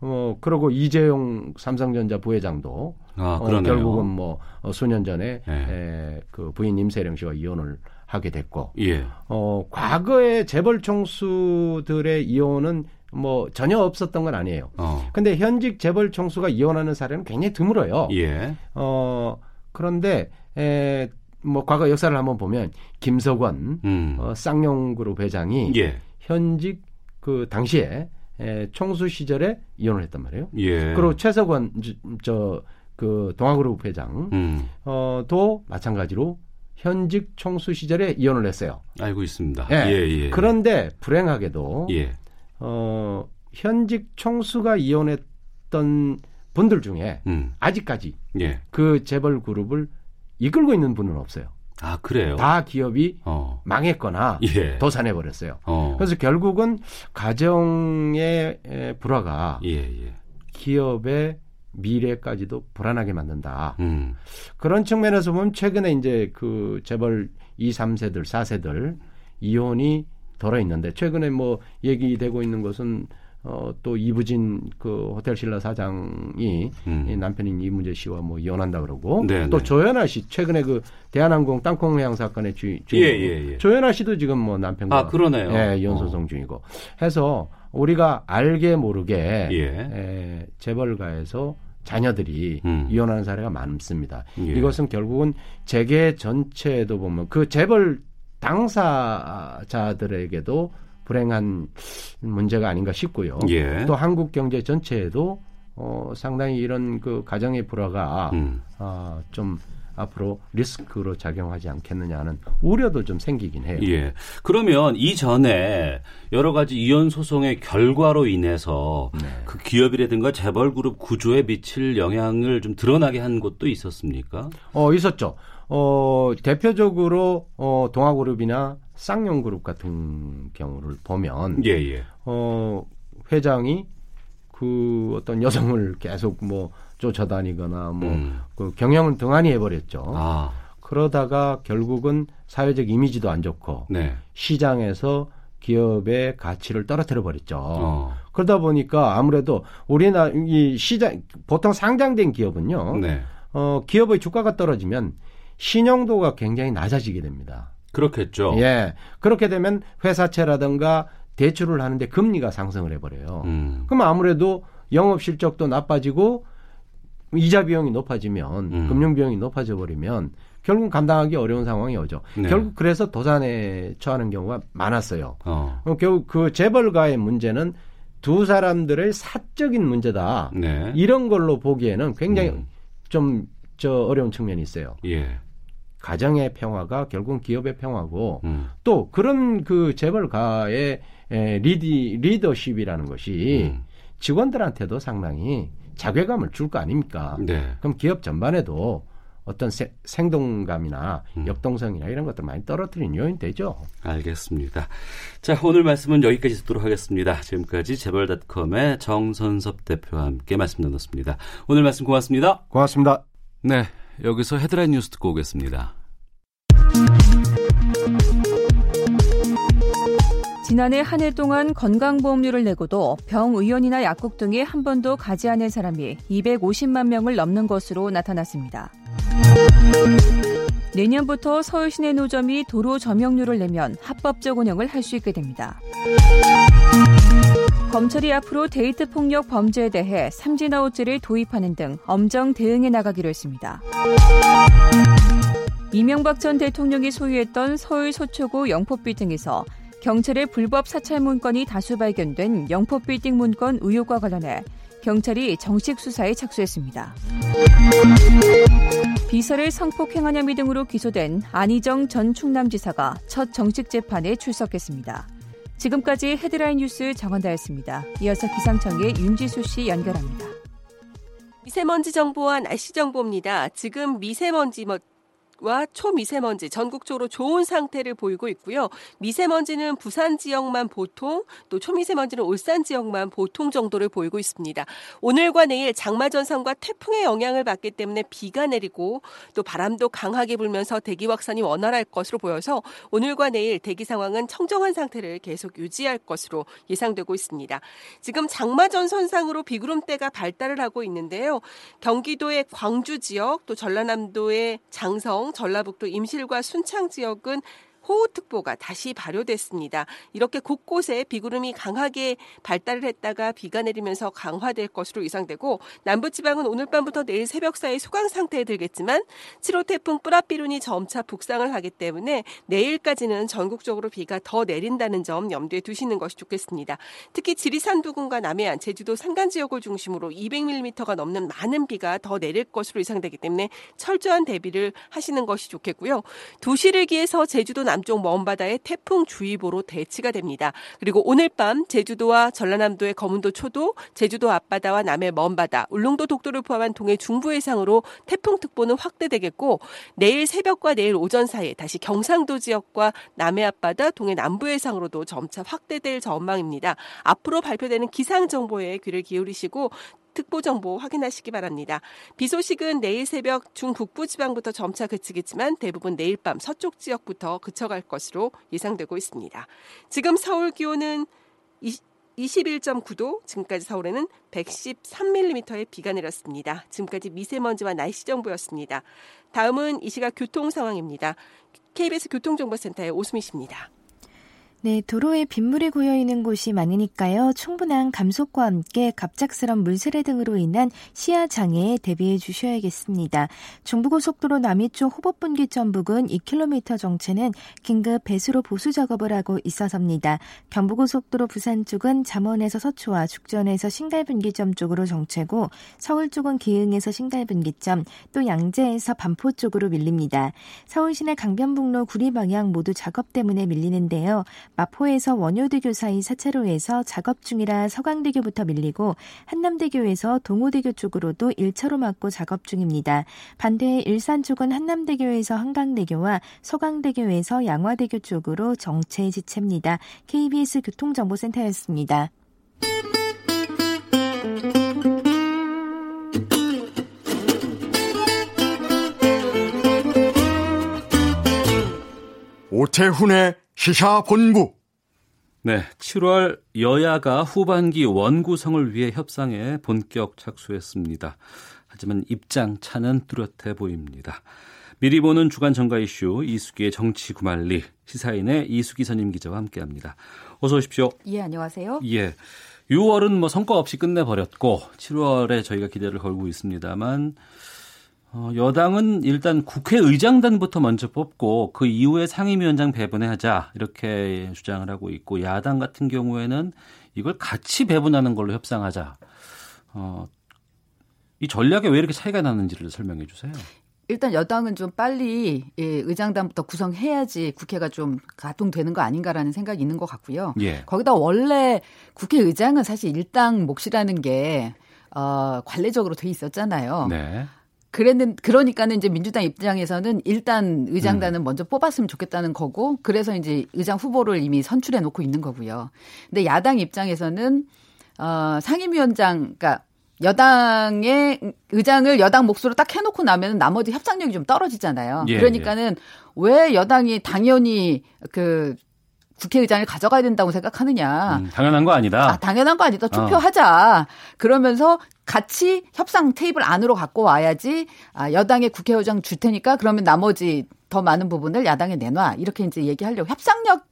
어, 그리고 이재용 삼성전자 부회장도 아, 어. 결국은 뭐 어, 수년 전에 예. 에, 그 부인 임세령 씨와 이혼을 하게 됐고 예. 어, 과거의 재벌 총수들의 이혼은 뭐 전혀 없었던 건 아니에요. 어. 근데 현직 재벌 총수가 이혼하는 사례는 굉장히 드물어요. 예. 어, 그런데 에, 뭐 과거 역사를 한번 보면 김석원 음. 어, 쌍용그룹 회장이 예. 현직 그 당시에 에, 총수 시절에 이혼을 했단 말이에요. 예. 그리고 최석원 저 그 동아그룹 회장 음. 어, 도 마찬가지로 현직 총수 시절에 이혼을 했어요. 알고 있습니다. 예. 예, 예. 그런데 불행하게도 예. 어, 현직 총수가 이혼했던 분들 중에 음. 아직까지 예. 그 재벌 그룹을 이끌고 있는 분은 없어요. 아, 그래요. 다 기업이 어. 망했거나 예. 도산해 버렸어요. 어. 그래서 결국은 가정의 에, 불화가 예, 예. 기업의 미래까지도 불안하게 만든다. 음. 그런 측면에서 보면 최근에 이제 그 재벌 2, 3세들, 4세들 이혼이 덜어 있는데 최근에 뭐 얘기되고 있는 것은 어, 또 이부진 그 호텔 신라 사장이 음. 이 남편인 이문재 씨와 뭐 이혼한다 그러고 네, 또 네. 조연아 씨 최근에 그 대한항공 땅콩 회항 사건의 주, 예, 주인공 예, 예. 조연아 씨도 지금 뭐 남편과 아, 그러네요. 예, 이혼 소송 중이고 해서 우리가 알게 모르게 예. 에, 재벌가에서 자녀들이 음. 이혼하는 사례가 많습니다. 예. 이것은 결국은 재계 전체에도 보면 그 재벌 당사자들에게도 불행한 문제가 아닌가 싶고요. 예. 또 한국 경제 전체에도 어, 상당히 이런 그 가정의 불화가 음. 어, 좀 앞으로 리스크로 작용하지 않겠느냐 하는 우려도 좀 생기긴 해요. 예. 그러면 이전에 여러 가지 이혼 소송의 결과로 인해서 네. 그 기업이라든가 재벌 그룹 구조에 미칠 영향을 좀 드러나게 한 곳도 있었습니까? 어, 있었죠. 어, 대표적으로 어, 동아그룹이나 쌍용그룹 같은 경우를 보면 예, 예. 어, 회장이 그 어떤 여성을 계속 뭐 쫓아다니거나 뭐 음. 그 경영을 등한히 해버렸죠. 아, 그러다가 결국은 사회적 이미지도 안 좋고 네. 시장에서 기업의 가치를 떨어뜨려 버렸죠. 어. 그러다 보니까 아무래도 우리나라 이 시장 보통 상장된 기업은요. 네. 어, 기업의 주가가 떨어지면 신용도가 굉장히 낮아지게 됩니다. 그렇겠죠. 예. 그렇게 되면 회사채라든가 대출을 하는데 금리가 상승을 해버려요. 음. 그럼 아무래도 영업 실적도 나빠지고 이자 비용이 높아지면 음. 금융 비용이 높아져 버리면 결국 감당하기 어려운 상황이 오죠. 네. 결국 그래서 도산에 처하는 경우가 많았어요. 어. 어, 결국 그 재벌가의 문제는 두 사람들의 사적인 문제다. 네. 이런 걸로 보기에는 굉장히 음. 좀저 어려운 측면이 있어요. 예. 가정의 평화가 결국 기업의 평화고 음. 또 그런 그 재벌가의 에, 리디 리더십이라는 것이 음. 직원들한테도 상당히 자괴감을 줄 거 아닙니까? 네. 그럼 기업 전반에도 어떤 세- 생동감이나 음. 역동성이나 이런 것들 많이 떨어뜨리는 요인 되죠. 알겠습니다. 자, 오늘 말씀은 여기까지 듣도록 하겠습니다. 지금까지 재벌닷컴의 정선섭 대표와 함께 말씀 나눴습니다. 오늘 말씀 고맙습니다. 고맙습니다. 네, 여기서 헤드라인 뉴스 듣고 오겠습니다. 지난해 한 해 동안 건강보험료를 내고도 병의원이나 약국 등에 한 번도 가지 않은 사람이 250만 명을 넘는 것으로 나타났습니다. 내년부터 서울 시내 노점이 도로 점용료를 내면 합법적 운영을 할 수 있게 됩니다. 검찰이 앞으로 데이트 폭력 범죄에 대해 삼진아웃제를 도입하는 등 엄정 대응해 나가기로 했습니다. 이명박 전 대통령이 소유했던 서울 서초구 영포빌딩에서 경찰의 불법 사찰 문건이 다수 발견된 영포 빌딩 문건 의혹과 관련해 경찰이 정식 수사에 착수했습니다. 비서를 성폭행하냐미 등으로 기소된 안희정 전 충남지사가 첫 정식 재판에 출석했습니다. 지금까지 헤드라인 뉴스 정한다였습니다. 이어서 기상청의 윤지수 씨 연결합니다. 미세먼지 정보와 날씨 정보입니다. 지금 미세먼지 와 초미세먼지 전국적으로 좋은 상태를 보이고 있고요. 미세먼지는 부산 지역만 보통, 또 초미세먼지는 울산 지역만 보통 정도를 보이고 있습니다. 오늘과 내일 장마 전선과 태풍의 영향을 받기 때문에 비가 내리고 또 바람도 강하게 불면서 대기 확산이 원활할 것으로 보여서 오늘과 내일 대기 상황은 청정한 상태를 계속 유지할 것으로 예상되고 있습니다. 지금 장마 전선상으로 비구름대가 발달을 하고 있는데요. 경기도의 광주 지역, 또 전라남도의 장성 전라북도 임실과 순창 지역은 호우특보가 다시 발효됐습니다. 이렇게 곳곳에 비구름이 강하게 발달을 했다가 비가 내리면서 강화될 것으로 예상되고 남부지방은 오늘 밤부터 내일 새벽 사이 소강 상태에 들겠지만 7호 태풍 뿌라비룬이 점차 북상을 하기 때문에 내일까지는 전국적으로 비가 더 내린다는 점 염두에 두시는 것이 좋겠습니다. 특히 지리산 부근과 남해안, 제주도 산간 지역을 중심으로 200mm가 넘는 많은 비가 더 내릴 것으로 예상되기 때문에 철저한 대비를 하시는 것이 좋겠고요. 도시를 기해서 제주도 남쪽 먼바다에 태풍주의보로 대치가 됩니다. 그리고 오늘 밤 제주도와 전라남도의 거문도 초도, 제주도 앞바다와 남해 먼바다, 울릉도 독도를 포함한 동해 중부 해상으로 태풍특보는 확대되겠고 내일 새벽과 내일 오전 사이에 다시 경상도 지역과 남해 앞바다, 동해 남부 해상으로도 점차 확대될 전망입니다. 앞으로 발표되는 기상 정보에 귀를 기울이시고 특보 정보 확인하시기 바랍니다. 비 소식은 내일 새벽 중북부 지방부터 점차 그치겠지만 대부분 내일 밤 서쪽 지역부터 그쳐갈 것으로 예상되고 있습니다. 지금 서울 기온은 21.9도, 지금까지 서울에는 113mm의 비가 내렸습니다. 지금까지 미세먼지와 날씨 정보였습니다. 다음은 이 시각 교통 상황입니다. KBS 교통정보센터의 오수미 씨입니다. 네, 도로에 빗물이 고여 있는 곳이 많으니까요. 충분한 감속과 함께 갑작스런 물세례 등으로 인한 시야 장애에 대비해 주셔야겠습니다. 중부고속도로 남이 쪽 호법분기점 부근 2km 정체는 긴급 배수로 보수 작업을 하고 있어서입니다. 경부고속도로 부산 쪽은 잠원에서 서초와 죽전에서 신갈분기점 쪽으로 정체고 서울 쪽은 기흥에서 신갈분기점 또 양재에서 반포 쪽으로 밀립니다. 서울 시내 강변북로 구리 방향 모두 작업 때문에 밀리는데요. 마포에서 원효대교 사이 4차로에서 작업 중이라 서강대교부터 밀리고 한남대교에서 동호대교 쪽으로도 1차로 막고 작업 중입니다. 반대 일산 쪽은 한남대교에서 한강대교와 서강대교에서 양화대교 쪽으로 정체 지체입니다. KBS 교통정보센터였습니다. 오태훈의 시사 본부. 네, 7월 여야가 후반기 원구성을 위해 협상에 본격 착수했습니다. 하지만 입장 차는 뚜렷해 보입니다. 미리 보는 주간 정가 이슈 이수기의 정치 구말리 시사인의 이수기 선임 기자와 함께합니다. 어서 오십시오. 예, 안녕하세요. 예. 6월은 뭐 성과 없이 끝내버렸고 7월에 저희가 기대를 걸고 있습니다만 어, 여당은 일단 국회의장단부터 먼저 뽑고 그 이후에 상임위원장 배분해 하자 이렇게 주장을 하고 있고 야당 같은 경우에는 이걸 같이 배분하는 걸로 협상하자. 어, 이 전략에 왜 이렇게 차이가 나는지를 설명해 주세요. 일단 여당은 좀 빨리 예, 의장단부터 구성해야지 국회가 좀 가동되는 거 아닌가라는 생각이 있는 것 같고요. 예. 거기다 원래 국회의장은 사실 일당 몫이라는 게 어, 관례적으로 돼 있었잖아요. 네. 그랬는 그러니까는 이제 민주당 입장에서는 일단 의장단은 음. 먼저 뽑았으면 좋겠다는 거고 그래서 이제 의장 후보를 이미 선출해 놓고 있는 거고요. 근데 야당 입장에서는 어 상임위원장 그러니까 여당의 의장을 여당 몫으로 딱 해놓고 나면 나머지 협상력이 좀 떨어지잖아요. 예, 그러니까는 예. 왜 여당이 당연히 그 국회의장을 가져가야 된다고 생각하느냐. 음, 당연한 거 아니다. 아, 당연한 거 아니다. 투표하자. 어. 그러면서 같이 협상 테이블 안으로 갖고 와야지 아, 여당의 국회의장 줄 테니까 그러면 나머지 더 많은 부분을 야당에 내놔. 이렇게 이제 얘기하려고 협상력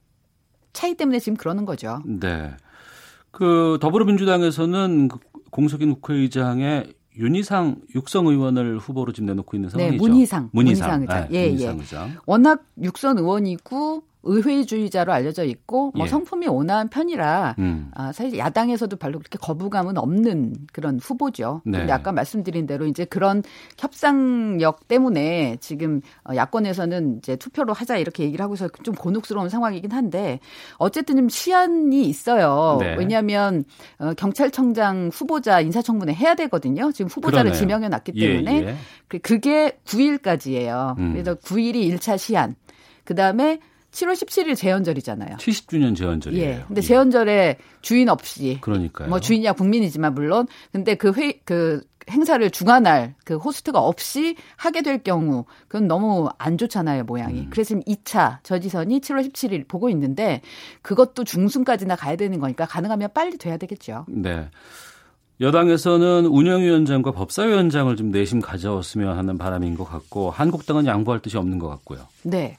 차이 때문에 지금 그러는 거죠. 네. 그 더불어민주당에서는 그 공석인 국회의장의 윤희상 육성 의원을 후보로 지금 내놓고 있는 상황이죠. 네, 문희상. 문희상, 문희상 의장. 네, 예, 문희상 예. 의장. 워낙 육선 의원이고 의회주의자로 알려져 있고 뭐 예. 성품이 온화한 편이라 음. 아, 사실 야당에서도 별로 그렇게 거부감은 없는 그런 후보죠. 네. 근데 아까 말씀드린 대로 이제 그런 협상력 때문에 지금 어, 야권에서는 이제 투표로 하자 이렇게 얘기를 하고 있어서 좀 곤혹스러운 상황이긴 한데 어쨌든 좀 시한이 있어요. 네. 왜냐하면 어, 경찰청장 후보자 인사청문회 해야 되거든요. 지금 후보자를 그러네요. 지명해 놨기 예, 때문에 예. 그- 그게 9일까지예요. 음. 그래서 9일이 1차 시한. 그다음에 7월 17일 재연절이잖아요. 70주년 재헌절이에요. 예. 근데 재연절에 주인 없이 그러니까요. 뭐 주인이야 국민이지만 물론 근데 그회그 행사를 중간할 그 호스트가 없이 하게 될 경우 그건 너무 안 좋잖아요 모양이. 음. 그래서 지금 2차 저지선이 7월 17일 보고 있는데 그것도 중순까지나 가야 되는 거니까 가능하면 빨리 돼야 되겠죠. 네. 여당에서는 운영위원장과 법사위원장을 좀 내심 가져왔으면 하는 바람인 것 같고 한국당은 양보할 뜻이 없는 것 같고요. 네.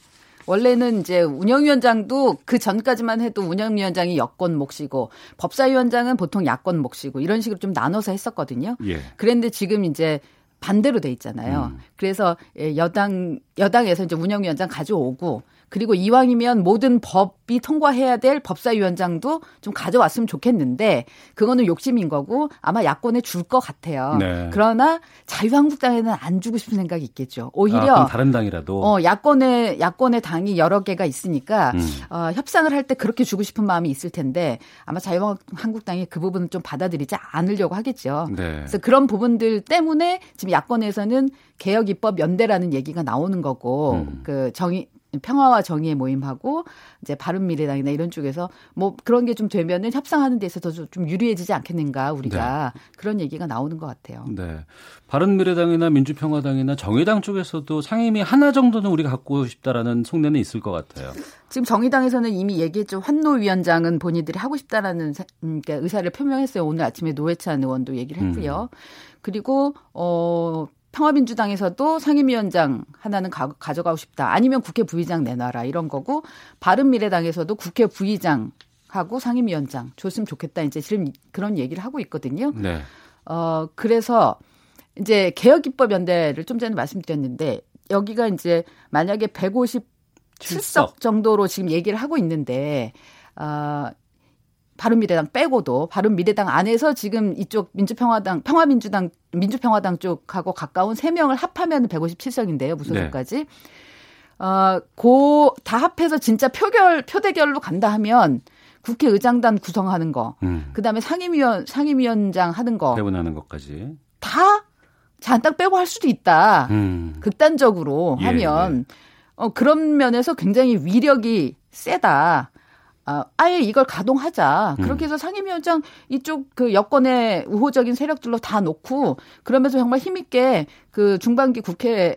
원래는 이제 운영위원장도 그 전까지만 해도 운영위원장이 여권 몫이고 법사위원장은 보통 야권 몫이고 이런 식으로 좀 나눠서 했었거든요. 예. 그런데 지금 이제 반대로 돼 있잖아요. 음. 그래서 예, 여당 여당에서 이제 운영위원장 가져오고 그리고 이왕이면 모든 법이 통과해야 될 법사위원장도 좀 가져왔으면 좋겠는데 그거는 욕심인 거고 아마 야권에 줄 것 같아요. 네. 그러나 자유한국당에는 안 주고 싶은 생각이 있겠죠. 아, 오히려 그럼 다른 당이라도 어, 야권의 야권의 당이 여러 개가 있으니까 음. 어, 협상을 할 때 그렇게 주고 싶은 마음이 있을 텐데 아마 자유한국당이 그 부분을 좀 받아들이지 않으려고 하겠죠. 네. 그래서 그런 부분들 때문에 지금 야권에서는 개혁 입법 연대라는 얘기가 나오는 거고 음. 그 정의 평화와 정의의 모임하고 이제 바른미래당이나 이런 쪽에서 뭐 그런 게 좀 되면은 협상하는 데 있어서 좀 유리해지지 않겠는가 우리가 그런 얘기가 나오는 것 같아요. 네. 바른미래당이나 민주평화당이나 정의당 쪽에서도 상임위 하나 정도는 우리가 갖고 싶다라는 속내는 있을 것 같아요. 지금 정의당에서는 이미 얘기했죠. 환노 위원장은 본인들이 하고 싶다라는 사- 음, 그러니까 의사를 표명했어요. 오늘 아침에 노회찬 의원도 얘기를 했고요. 그리고 어 평화민주당에서도 상임위원장 하나는 가, 져가고 싶다. 아니면 국회 부의장 내놔라 이런 거고 바른미래당에서도 국회 부의장 하고 상임위원장 줬으면 좋겠다. 이제 지금 그런 얘기를 하고 있거든요. 네. 어 그래서 이제 개혁입법 연대를 좀 전에 말씀드렸는데 여기가 이제 만약에 157석 정도로 지금 얘기를 하고 있는데 어 바른미래당 빼고도 바른미래당 안에서 지금 이쪽 민주평화당 평화민주당 민주평화당 쪽하고 가까운 3명을 합하면 157석인데요. 무소속까지. 네. 어, 고다 합해서 진짜 표결 표대결로 간다 하면 국회의장단 구성하는 거, 음. 그다음에 상임위원 상임위원장 하는 거, 배분하는 것까지 다 잔뜩 빼고 할 수도 있다. 음. 극단적으로 예, 하면 예. 어, 그런 면에서 굉장히 위력이 세다. 아, 아예 이걸 가동하자. 그렇게 음. 해서 상임위원장 이쪽 그 여권의 우호적인 세력들로 다 놓고 그러면서 정말 힘있게 그 중반기 국회에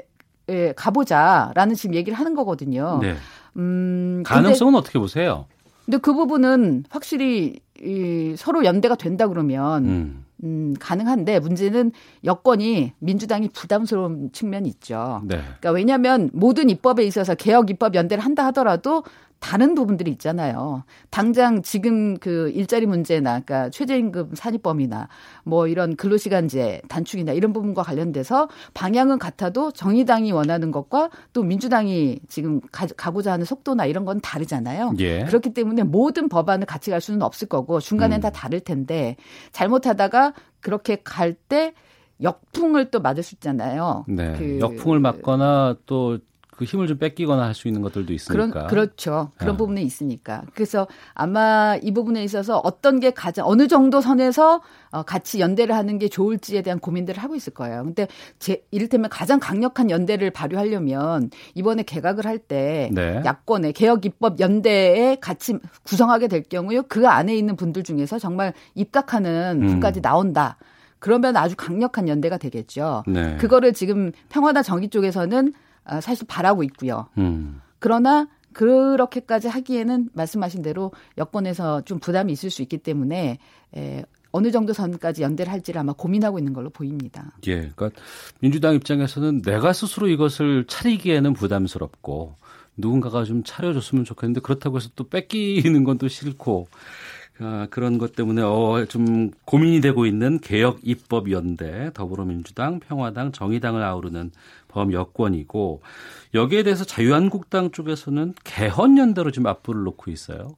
가보자라는 지금 얘기를 하는 거거든요. 네. 음, 가능성은 근데, 어떻게 보세요? 근데 그 부분은 확실히 이 서로 연대가 된다 그러면 음. 음, 가능한데 문제는 여건이 민주당이 부담스러운 측면이 있죠. 네. 그러니까 왜냐하면 모든 입법에 있어서 개혁 입법 연대를 한다 하더라도 다른 부분들이 있잖아요. 당장 지금 그 일자리 문제나 그러니까 최저임금 산입범이나 뭐 이런 근로시간제 단축이나 이런 부분과 관련돼서 방향은 같아도 정의당이 원하는 것과 또 민주당이 지금 가, 고자 하는 속도나 이런 건 다르잖아요. 예. 그렇기 때문에 모든 법안을 같이 갈 수는 없을 거고 중간엔 음. 다 다를 텐데 잘못하다가 그렇게 갈때 역풍을 또 맞을 수 있잖아요. 네. 그 역풍을 맞거나 또 그 힘을 좀 뺏기거나 할 수 있는 것들도 있으니까. 그런, 그렇죠. 그런 아. 부분에 있으니까. 그래서 아마 이 부분에 있어서 어떤 게 가장 어느 정도 선에서 어, 같이 연대를 하는 게 좋을지에 대한 고민들을 하고 있을 거예요. 근데 제 이를테면 가장 강력한 연대를 발휘하려면 이번에 개각을 할때 네. 야권의 개혁 입법 연대에 같이 구성하게 될 경우요. 그 안에 있는 분들 중에서 정말 입각하는 음. 분까지 나온다. 그러면 아주 강력한 연대가 되겠죠. 네. 그거를 지금 평화나 정의 쪽에서는 아, 사실 바라고 있고요. 음. 그러나 그렇게까지 하기에는 말씀하신 대로 여권에서 좀 부담이 있을 수 있기 때문에 에, 어느 정도 선까지 연대를 할지를 아마 고민하고 있는 걸로 보입니다. 예, 그러니까 민주당 입장에서는 내가 스스로 이것을 차리기에는 부담스럽고 누군가가 좀 차려줬으면 좋겠는데 그렇다고 해서 또 뺏기는 건 또 싫고 아, 그런 것 때문에 어, 좀 고민이 되고 있는 개혁 입법 연대 더불어민주당, 평화당, 정의당을 아우르는 범 여권이고 여기에 대해서 자유한국당 쪽에서는 개헌 연대로 지금 앞불을 놓고 있어요.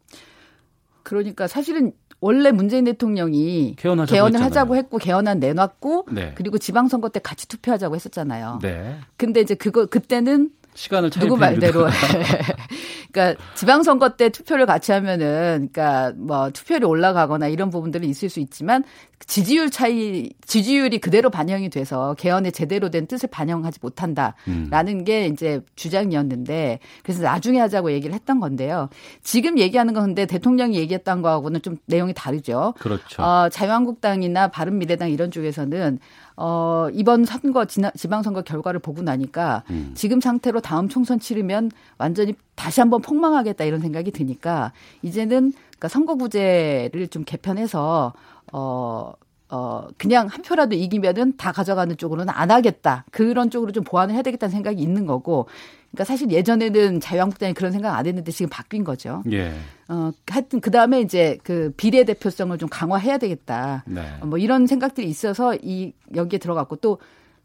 그러니까 사실은 원래 문재인 대통령이 개헌을 했잖아요. 하자고 했고 개헌안 내놨고 네. 그리고 지방선거 때 같이 투표하자고 했었잖아요. 네. 근데 이제 그거 그때는 시간을 누구 말대로 그러니까 지방선거 때 투표를 같이 하면은 그러니까 뭐 투표율이 올라가거나 이런 부분들은 있을 수 있지만 지지율 차이 지지율이 그대로 반영이 돼서 개헌의 제대로 된 뜻을 반영하지 못한다라는 음. 게 이제 주장이었는데 그래서 나중에 하자고 얘기를 했던 건데요. 지금 얘기하는 건 근데 대통령이 얘기했던 거하고는 좀 내용이 다르죠. 그렇죠. 어, 자유한국당이나 바른미래당 이런 쪽에서는 어, 이번 선거, 지방선거 결과를 보고 나니까 음. 지금 상태로 다음 총선 치르면 완전히 다시 한번 폭망하겠다 이런 생각이 드니까 이제는 그러니까 선거구제를 좀 개편해서 어, 어, 그냥 한 표라도 이기면은 다 가져가는 쪽으로는 안 하겠다. 그런 쪽으로 좀 보완을 해야 되겠다는 생각이 있는 거고. 그러니까 사실 예전에는 자유한국당이 그런 생각 안 했는데 지금 바뀐 거죠. 예. 어, 하여튼 그 다음에 이제 그 비례 대표성을 좀 강화해야 되겠다. 네. 어, 뭐 이런 생각들이 있어서 이 여기에 들어갔고 또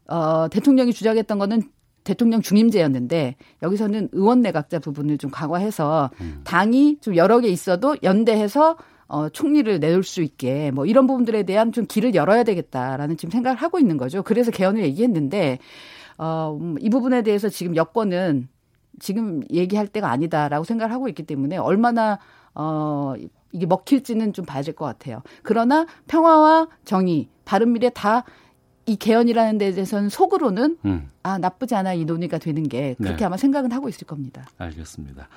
어, 대통령이 주장했던 거는 대통령 중임제였는데 여기서는 의원 내각자 부분을 좀 강화해서 음. 당이 좀 여러 개 있어도 연대해서 어, 총리를 내올 수 있게 뭐 이런 부분들에 대한 좀 길을 열어야 되겠다라는 지금 생각을 하고 있는 거죠. 그래서 개헌을 얘기했는데 어, 음, 이 부분에 대해서 지금 여권은 지금 얘기할 때가 아니다라고 생각을 하고 있기 때문에 얼마나 어, 이게 먹힐지는 좀 봐야 될 것 같아요. 그러나 평화와 정의, 바른 미래 다 이 개헌이라는 데 대해서는 속으로는 음. 아 나쁘지 않아 이 논의가 되는 게 그렇게 네. 아마 생각은 하고 있을 겁니다. 알겠습니다.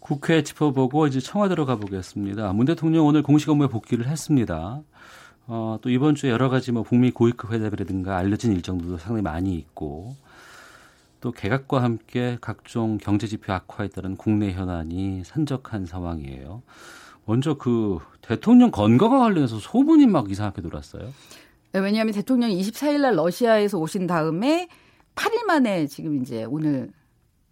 국회 짚어보고 이제 청와대로 가보겠습니다. 문 대통령 오늘 공식 업무에 복귀를 했습니다. 어, 또 이번 주에 여러 가지 뭐 북미 고위급 회담이라든가 알려진 일정들도 상당히 많이 있고 또 개각과 함께 각종 경제 지표 악화에 따른 국내 현안이 산적한 상황이에요. 먼저 그 대통령 건강과 관련해서 소문이 막 이상하게 돌았어요. 네, 왜냐하면 대통령이 24일 날 러시아에서 오신 다음에 8일 만에 지금 이제 오늘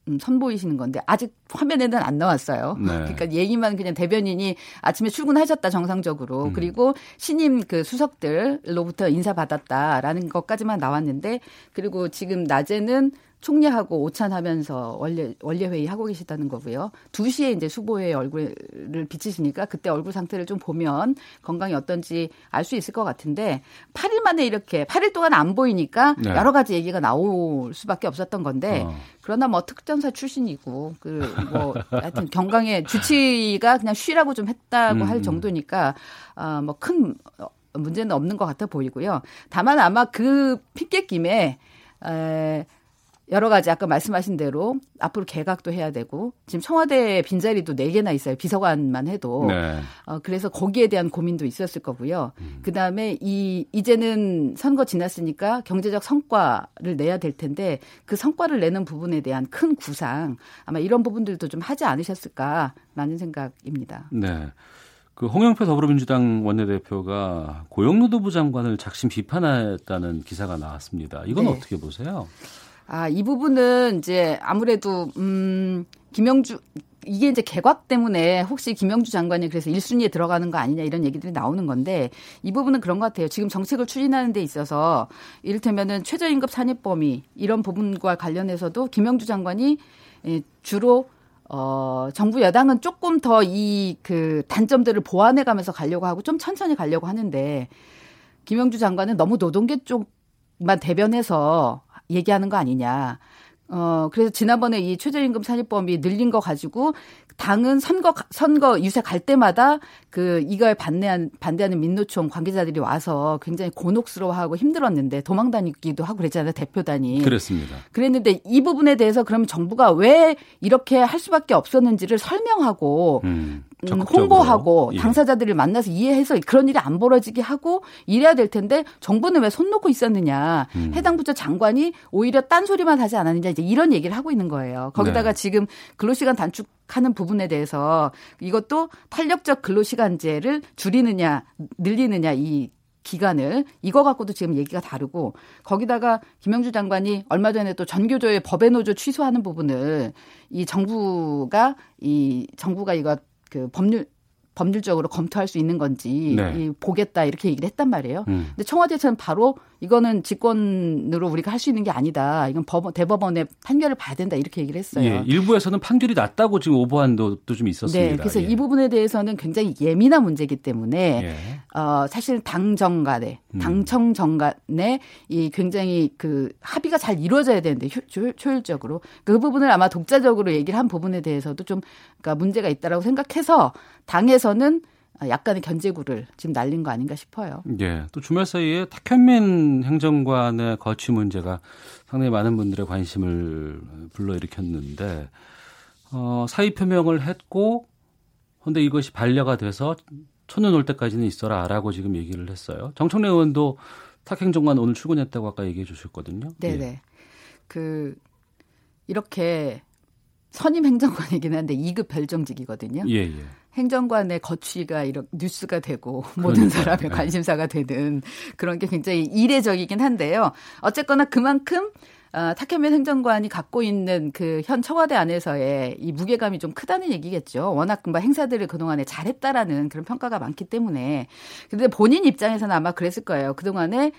음, 선보이시는 건데 아직 화면에는 안 나왔어요. 네. 그러니까 얘기만 그냥 대변인이 아침에 출근하셨다 정상적으로 음. 그리고 신임 그 수석들로부터 인사 받았다라는 것까지만 나왔는데 그리고 지금 낮에는 총리하고 오찬하면서 원래 원래 회의 하고 계시다는 거고요. 2시에 이제 수보의 얼굴을 비치시니까 그때 얼굴 상태를 좀 보면 건강이 어떤지 알 수 있을 것 같은데 8일 만에 이렇게 8일 동안 안 보이니까 네. 여러 가지 얘기가 나올 수밖에 없었던 건데 어. 그러나 뭐 특전사 출신이고 그 뭐 하여튼 경강의 주치가 그냥 쉬라고 좀 했다고 음. 할 정도니까 아뭐큰 문제는 없는 것 같아 보이고요. 다만 아마 그 핑계 김에 에 여러 가지 아까 말씀하신 대로 앞으로 개각도 해야 되고 지금 청와대 빈자리도 4개나 있어요. 비서관만 해도. 네. 어, 그래서 거기에 대한 고민도 있었을 거고요. 음. 그다음에 이 이제는 선거 지났으니까 경제적 성과를 내야 될 텐데 그 성과를 내는 부분에 대한 큰 구상 아마 이런 부분들도 좀 하지 않으셨을까라는 생각입니다. 네. 그 홍영표 더불어민주당 원내대표가 고용노동부 장관을 작심 비판했다는 기사가 나왔습니다. 이건 네. 어떻게 보세요? 아, 이 부분은 이제 아무래도 음 김영주 이게 이제 개각 때문에 혹시 김영주 장관이 그래서 1순위에 들어가는 거 아니냐 이런 얘기들이 나오는 건데 이 부분은 그런 것 같아요. 지금 정책을 추진하는 데 있어서 이를테면은 최저임금 산입 범위 이런 부분과 관련해서도 김영주 장관이 예, 주로 어, 정부 여당은 조금 더 이 그 단점들을 보완해 가면서 가려고 하고 좀 천천히 가려고 하는데 김영주 장관은 너무 노동계 쪽만 대변해서 얘기하는 거 아니냐. 어, 그래서 지난번에 이 최저임금 산입범위 늘린 거 가지고 당은 선거 선거 유세 갈 때마다 그 이걸 반대한 반대하는 민노총 관계자들이 와서 굉장히 곤혹스러워하고 힘들었는데 도망 다니기도 하고 그랬잖아요 대표단이. 그렇습니다. 그랬는데 이 부분에 대해서 그러면 정부가 왜 이렇게 할 수밖에 없었는지를 설명하고 음, 음 홍보하고 예. 당사자들을 만나서 이해해서 그런 일이 안 벌어지게 하고 이래야 될 텐데 정부는 왜 손 놓고 있었느냐. 음. 해당 부처 장관이 오히려 딴 소리만 하지 않았느냐 이제 이런 얘기를 하고 있는 거예요. 거기다가 네. 지금 근로시간 단축 하는 부분에 대해서 이것도 탄력적 근로시간제를 줄이느냐 늘리느냐 이 기간을 이거 갖고도 지금 얘기가 다르고 거기다가 김영주 장관이 얼마 전에 또 전교조의 법의 노조 취소하는 부분을 이 정부가 이 정부가 이거 그 법률 법률적으로 검토할 수 있는 건지 네. 이, 보겠다 이렇게 얘기를 했단 말이에요. 음. 근데 청와대에서는 바로 이거는 직권으로 우리가 할 수 있는 게 아니다. 이건 법원 대법원의 판결을 봐야 된다 이렇게 얘기를 했어요. 예, 일부에서는 판결이 났다고 지금 오보한 도도 좀 있었습니다. 네, 그래서 예. 이 부분에 대해서는 굉장히 예민한 문제이기 때문에 예. 어, 사실 당정 간에 음. 당청 정 간에 이 굉장히 그 합의가 잘 이루어져야 되는데 효, 효율적으로 그 부분을 아마 독자적으로 얘기를 한 부분에 대해서도 좀 그러니까 문제가 있다라고 생각해서 당에서는 약간의 견제구를 지금 날린 거 아닌가 싶어요. 예. 또 주말 사이에 탁현민 행정관의 거취 문제가 상당히 많은 분들의 관심을 불러일으켰는데 어, 사의 표명을 했고 근데 이것이 반려가 돼서 천년 올 때까지는 있어라라고 지금 얘기를 했어요. 정청래 의원도 탁 행정관 오늘 출근했다고 아까 얘기해 주셨거든요. 네네. 예. 그 이렇게 선임 행정관이긴 한데 2급 별정직이거든요. 예, 예. 행정관의 거취가 이런 뉴스가 되고 모든 사람의 관심사가 되는 그런 게 굉장히 이례적이긴 한데요. 어쨌거나 그만큼 어, 탁현민 행정관이 갖고 있는 그 현 청와대 안에서의 이 무게감이 좀 크다는 얘기겠죠. 워낙 금방 행사들을 그동안에 잘했다라는 그런 평가가 많기 때문에. 근데 본인 입장에서는 아마 그랬을 거예요. 그동안에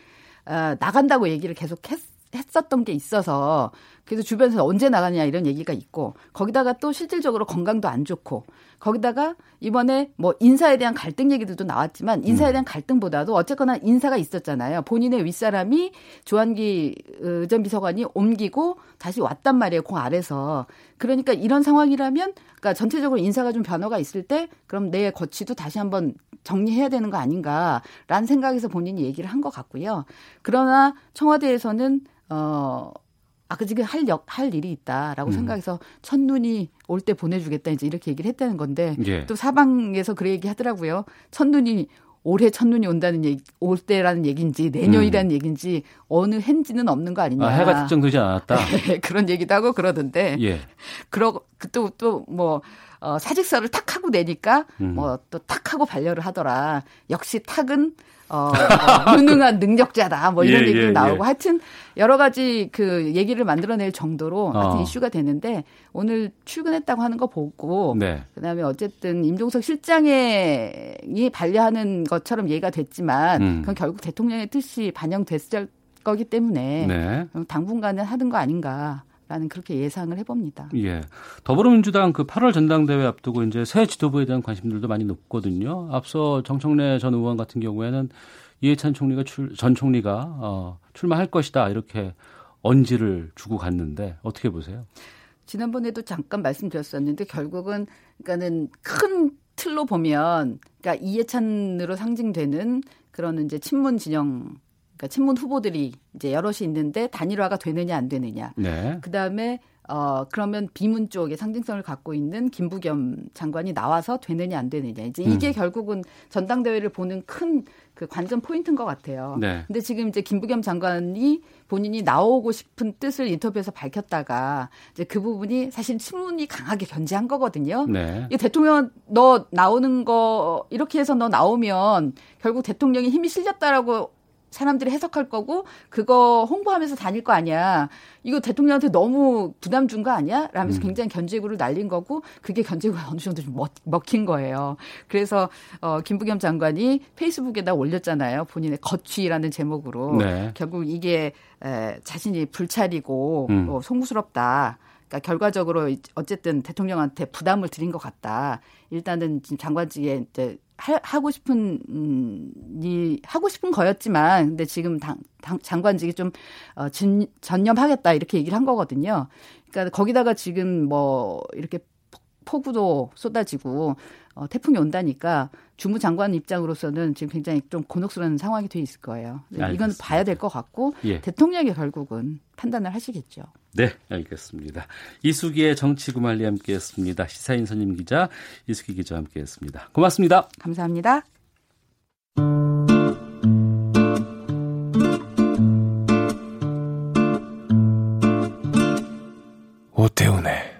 어, 나간다고 얘기를 계속 했, 했었던 게 있어서 그래서 주변에서 언제 나가냐 이런 얘기가 있고 거기다가 또 실질적으로 건강도 안 좋고 거기다가 이번에 뭐 인사에 대한 갈등 얘기들도 나왔지만 인사에 음. 대한 갈등보다도 어쨌거나 인사가 있었잖아요. 본인의 윗사람이 조한기 어, 전 비서관이 옮기고 다시 왔단 말이에요. 공 아래서. 그러니까 이런 상황이라면 그러니까 전체적으로 인사가 좀 변화가 있을 때 그럼 내 거취도 다시 한번 정리해야 되는 거 아닌가라는 생각에서 본인이 얘기를 한 것 같고요. 그러나 청와대에서는 어 아, 그 지금 할 역, 할 일이 있다라고 음. 생각해서 첫눈이 올 때 보내주겠다 이제 이렇게 얘기를 했다는 건데 예. 또 사방에서 그래 얘기 하더라고요. 첫눈이 올해 첫눈이 온다는 얘기, 올 때라는 얘기인지 내년이라는 음. 얘기인지 어느 해인지는 없는 거 아니냐. 아, 해가 특정되지 않았다. 네, 그런 얘기도 하고 그러던데. 예. 그러고 또또 뭐 어, 사직서를 탁 하고 내니까 음. 뭐또 탁 하고 반려를 하더라. 역시 탁은 어, 뭐 유능한 능력자다 뭐 이런 예, 얘기도 예, 나오고 예. 하여튼 여러 가지 그 얘기를 만들어낼 정도로 하여튼 어. 이슈가 되는데 오늘 출근했다고 하는 거 보고 네. 그다음에 어쨌든 임종석 실장이 반려하는 것처럼 얘기가 됐지만 음. 그건 결국 대통령의 뜻이 반영됐을 거기 때문에 네. 당분간은 하는 거 아닌가 라는 그렇게 예상을 해봅니다. 예. 더불어민주당 그 8월 전당대회 앞두고 이제 새 지도부에 대한 관심들도 많이 높거든요. 앞서 정청래 전 의원 같은 경우에는 이해찬 총리가 출, 전 총리가 어, 출마할 것이다 이렇게 언지를 주고 갔는데 어떻게 보세요? 지난번에도 잠깐 말씀드렸었는데 결국은 그러니까는 큰 틀로 보면 그러니까 이해찬으로 상징되는 그런 이제 친문 진영 그러니까 친문 후보들이 이제 여럿이 있는데 단일화가 되느냐 안 되느냐. 네. 그다음에 어 그러면 비문 쪽에 상징성을 갖고 있는 김부겸 장관이 나와서 되느냐 안 되느냐. 이제 이게 음. 결국은 전당대회를 보는 큰 그 관전 포인트인 것 같아요. 네. 근데 지금 이제 김부겸 장관이 본인이 나오고 싶은 뜻을 인터뷰에서 밝혔다가 이제 그 부분이 사실 친문이 강하게 견제한 거거든요. 네. 이 대통령 너 나오는 거 이렇게 해서 너 나오면 결국 대통령이 힘이 실렸다라고 사람들이 해석할 거고 그거 홍보하면서 다닐 거 아니야. 이거 대통령한테 너무 부담 준 거 아니야? 라면서 음. 굉장히 견제구를 날린 거고 그게 견제구가 어느 정도 좀 먹, 먹힌 거예요. 그래서 어 김부겸 장관이 페이스북에다 올렸잖아요. 본인의 거취라는 제목으로 네. 결국 이게 에, 자신이 불찰이고 음. 어, 송구스럽다. 그러니까 결과적으로 이- 어쨌든 대통령한테 부담을 드린 것 같다. 일단은 지금 장관직에 이제 하, 하고 싶은 음, 이 하고 싶은 거였지만 근데 지금 당, 당 장관직이 좀 어, 전, 전념하겠다 이렇게 얘기를 한 거거든요. 그러니까 거기다가 지금 뭐 이렇게 폭- 폭우도 쏟아지고 어, 태풍이 온다니까 주무 장관 입장으로서는 지금 굉장히 좀 곤혹스러운 상황이 돼 있을 거예요. 이건 알겠습니다. 봐야 될 것 같고 예. 대통령이 결국은 판단을 하시겠죠. 네, 알겠습니다. 이수기의 정치구말리 함께했습니다. 시사인 선임 기자 이수기 기자와 함께했습니다. 고맙습니다. 감사합니다. 오태훈의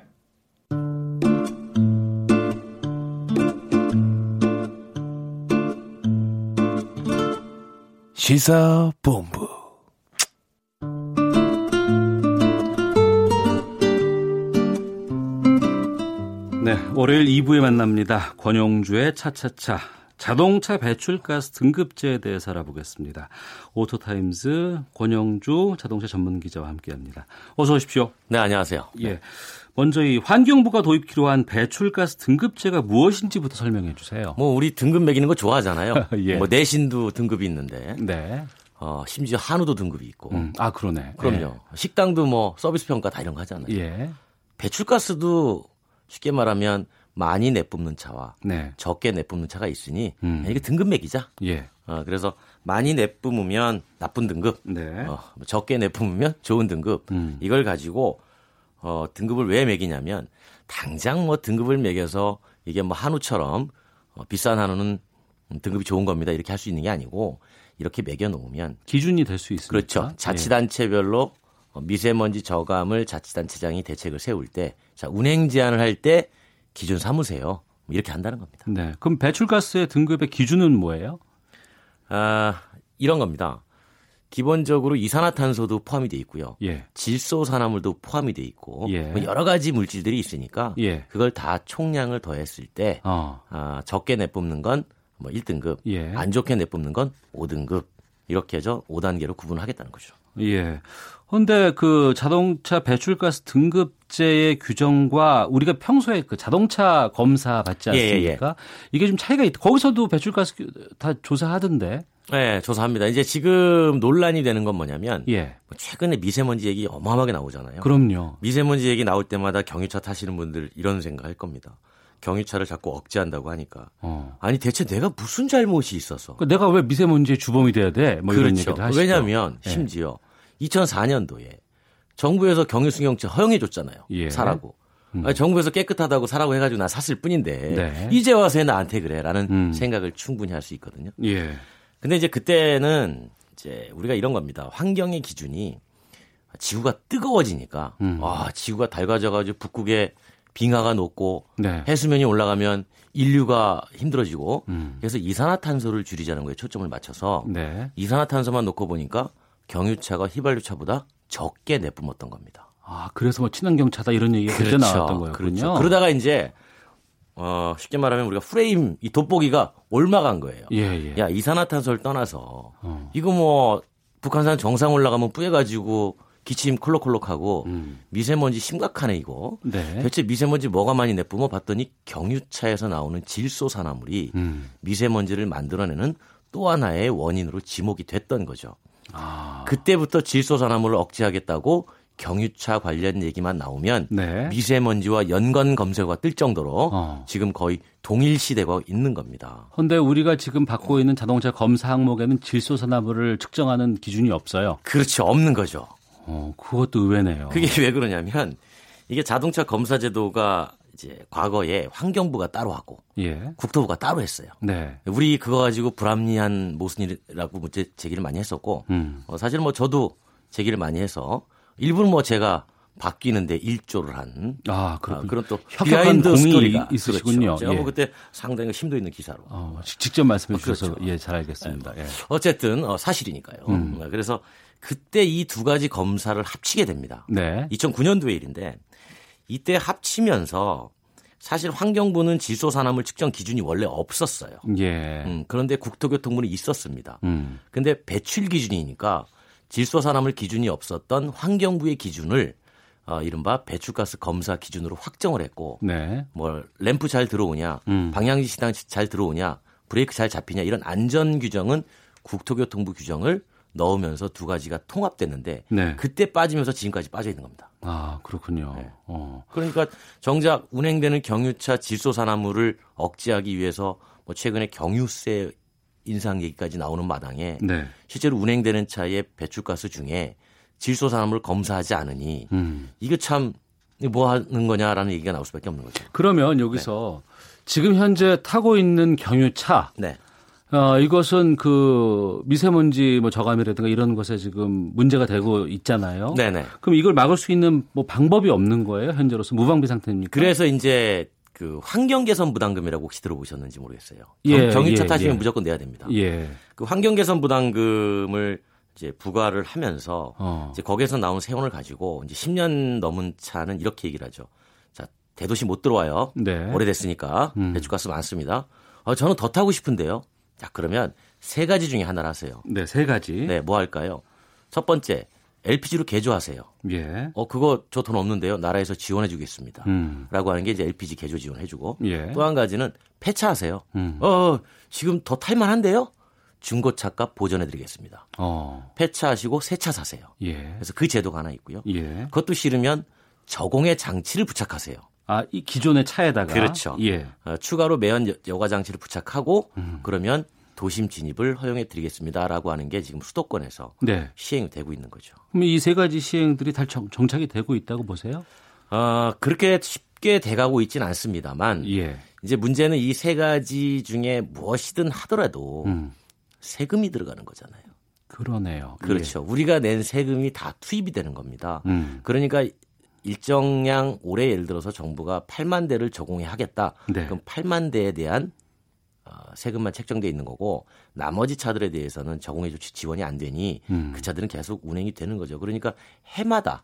시사본부 네, 월요일 2부에 만납니다. 권용주의 차차차 자동차 배출가스 등급제에 대해서 알아보겠습니다. 오토타임즈 권용주 자동차 전문 기자와 함께합니다. 어서 오십시오. 네, 안녕하세요. 예. 먼저 이 환경부가 도입키로 한 배출가스 등급제가 무엇인지부터 설명해 주세요. 뭐 우리 등급 매기는 거 좋아하잖아요. 예. 뭐 내신도 등급이 있는데. 네. 어, 심지어 한우도 등급이 있고. 음, 아 그러네. 그럼요. 식당도 뭐 서비스 평가 다 이런 거 하잖아요. 예. 배출가스도 쉽게 말하면 많이 내뿜는 차와 네. 적게 내뿜는 차가 있으니 음. 이게 등급 매기자. 예. 어, 그래서 많이 내뿜으면 나쁜 등급, 네. 어, 적게 내뿜으면 좋은 등급. 음. 이걸 가지고 어, 등급을 왜 매기냐면 당장 뭐 등급을 매겨서 이게 뭐 한우처럼 어, 비싼 한우는 등급이 좋은 겁니다. 이렇게 할 수 있는 게 아니고 이렇게 매겨 놓으면 기준이 될 수 있습니다. 그렇죠. 자치단체별로 어, 미세먼지 저감을 자치단체장이 대책을 세울 때, 자 운행 제한을 할 때 기준 삼으세요. 뭐 이렇게 한다는 겁니다. 네. 그럼 배출가스의 등급의 기준은 뭐예요? 아 이런 겁니다. 기본적으로 이산화탄소도 포함이 돼 있고요. 예. 질소산화물도 포함이 돼 있고 예. 뭐 여러 가지 물질들이 있으니까 예. 그걸 다 총량을 더했을 때 어. 아, 적게 내뿜는 건 뭐 1등급, 예. 안 좋게 내뿜는 건 5등급 이렇게 해서 5단계로 구분하겠다는 거죠. 예. 근데 그 자동차 배출가스 등급제의 규정과 우리가 평소에 그 자동차 검사 받지 예, 예, 않습니까? 이게 좀 차이가 있다. 거기서도 배출가스 규- 다 조사하던데. 네, 조사합니다. 이제 지금 논란이 되는 건 뭐냐면 예. 뭐 최근에 미세먼지 얘기 어마어마하게 나오잖아요. 그럼요. 미세먼지 얘기 나올 때마다 경유차 타시는 분들 이런 생각할 겁니다. 경유차를 자꾸 억제한다고 하니까 어. 아니 대체 내가 무슨 잘못이 있어서 그 내가 왜 미세먼지의 주범이 돼야 돼? 뭐 그렇죠. 왜냐하면 예. 심지어 2004년도에 정부에서 경유승용차 허용해 줬잖아요. 예. 사라고. 음. 정부에서 깨끗하다고 사라고 해가지고 나 샀을 뿐인데 네. 이제 와서 왜 나한테 그래라는 음. 생각을 충분히 할 수 있거든요. 예. 근데 이제 그때는 이제 우리가 이런 겁니다. 환경의 기준이 지구가 뜨거워지니까 음. 아 지구가 달궈져가지고 북극에 빙하가 녹고 네. 해수면이 올라가면 인류가 힘들어지고 음. 그래서 이산화탄소를 줄이자는 거에 초점을 맞춰서 네. 이산화탄소만 놓고 보니까 경유차가 휘발유차보다 적게 내뿜었던 겁니다. 아, 그래서 뭐 친환경 차다 이런 얘기가 그때 나왔던 거였군요. 그렇죠. 그러다가 이제 어, 쉽게 말하면 우리가 프레임 이 돋보기가 올라간 거예요. 예, 예. 야 이산화탄소를 떠나서 어. 이거 뭐 북한산 정상 올라가면 뿌해가지고 기침 콜록콜록하고 미세먼지 심각하네 이거. 음. 네. 대체 미세먼지 뭐가 많이 내뿜어 봤더니 경유차에서 나오는 질소산화물이 음. 미세먼지를 만들어내는 또 하나의 원인으로 지목이 됐던 거죠. 아. 그때부터 질소산화물을 억제하겠다고 경유차 관련 얘기만 나오면 네. 미세먼지와 연관 검색어가 뜰 정도로 어. 지금 거의 동일시되고 있는 겁니다. 근데 우리가 지금 받고 있는 자동차 검사 항목에는 질소산화물을 측정하는 기준이 없어요. 그렇죠. 없는 거죠. 어, 그것도 의외네요. 그게 왜 그러냐면 이게 자동차 검사 제도가 이제 과거에 환경부가 따로 하고 예. 국토부가 따로 했어요. 네. 우리 그거 가지고 불합리한 모순이라고 문제 제기를 많이 했었고 음. 어, 사실 뭐 저도 제기를 많이 해서 일부는 뭐 제가 바뀌는데 일조를 한 아, 어, 그렇군요. 그런 또 협력한 behind 공이 있으시군요. 그렇죠. 제가 예. 뭐 그때 상당히 심도 있는 기사로 어, 직- 직접 말씀해 어, 주셔서 그렇죠. 예, 잘 알겠습니다. 예. 어쨌든 어, 사실이니까요. 음. 어, 그래서 그때 이 두 가지 검사를 합치게 됩니다. 네. 2009년도의 일인데 이때 합치면서 사실 환경부는 질소산화물 측정 기준이 원래 없었어요. 예. 음, 그런데 국토교통부는 있었습니다. 음. 근데 배출 기준이니까 질소 산화물 기준이 없었던 환경부의 기준을 어, 이른바 배출가스 검사 기준으로 확정을 했고 네. 뭐 램프 잘 들어오냐, 음. 방향지 시당 잘 들어오냐, 브레이크 잘 잡히냐 이런 안전 규정은 국토교통부 규정을 넣으면서 두 가지가 통합됐는데 네. 그때 빠지면서 지금까지 빠져 있는 겁니다. 아, 그렇군요. 네. 어. 그러니까 정작 운행되는 경유차 질소 산화물을 억제하기 위해서 뭐 최근에 경유세 인상 얘기까지 나오는 마당에 네. 실제로 운행되는 차의 배출가스 중에 질소산화물 검사하지 않으니 음. 이거 참뭐 하는 거냐라는 얘기가 나올 수밖에 없는 거죠. 그러면 여기서 지금 현재 타고 있는 경유차 네. 어, 이것은 그 미세먼지 뭐 저감이라든가 이런 것에 지금 문제가 되고 있잖아요. 네네. 그럼 이걸 막을 수 있는 뭐 방법이 없는 거예요? 현재로서 무방비 상태입니까? 그래서 이제 그 환경 개선 부담금이라고 혹시 들어보셨는지 모르겠어요. 예, 경, 유차 예, 타시면 예. 무조건 내야 됩니다. 예. 그 환경 개선 부담금을 이제 부과를 하면서 어. 이제 거기에서 나온 세원을 가지고 이제 10년 넘은 차는 이렇게 얘기를 하죠. 자, 대도시 못 들어와요. 네. 오래됐으니까 음. 배출가스 많습니다. 어, 저는 더 타고 싶은데요. 자, 그러면 세 가지 중에 하나를 하세요. 네, 세 가지. 네, 뭐 할까요? 첫 번째, LPG로 개조하세요. 예. 어, 그거 저 돈 없는데요. 나라에서 지원해 주겠습니다. 음. 라고 하는 게 이제 LPG 개조 지원해 주고 예. 또한 가지는 폐차하세요. 음. 어, 지금 더 탈만한데요? 중고차값 보전해 드리겠습니다. 어. 폐차하시고 새 차 사세요. 예. 그래서 그 제도가 하나 있고요. 예. 그것도 싫으면 저공해 장치를 부착하세요. 아, 이 기존의 차에다가 그렇죠. 예. 어, 추가로 매연 여- 여가 장치를 부착하고 음. 그러면 도심 진입을 허용해 드리겠습니다라고 하는 게 지금 수도권에서 네. 시행이 되고 있는 거죠. 그럼 이 세 가지 시행들이 다 정, 정착이 되고 있다고 보세요? 어, 그렇게 쉽게 돼가고 있지는 않습니다만 예. 이제 문제는 이 세 가지 중에 무엇이든 하더라도 음. 세금이 들어가는 거잖아요. 그러네요. 그렇죠. 우리가 낸 세금이 다 투입이 되는 겁니다. 예. 음. 그러니까 일정량 올해 예를 들어서 정부가 8만 대를 적용해 하겠다. 네. 그럼 8만 대에 대한 어, 세금만 책정돼 있는 거고 나머지 차들에 대해서는 적용해 조치 지원이 안 되니 음. 그 차들은 계속 운행이 되는 거죠. 그러니까 해마다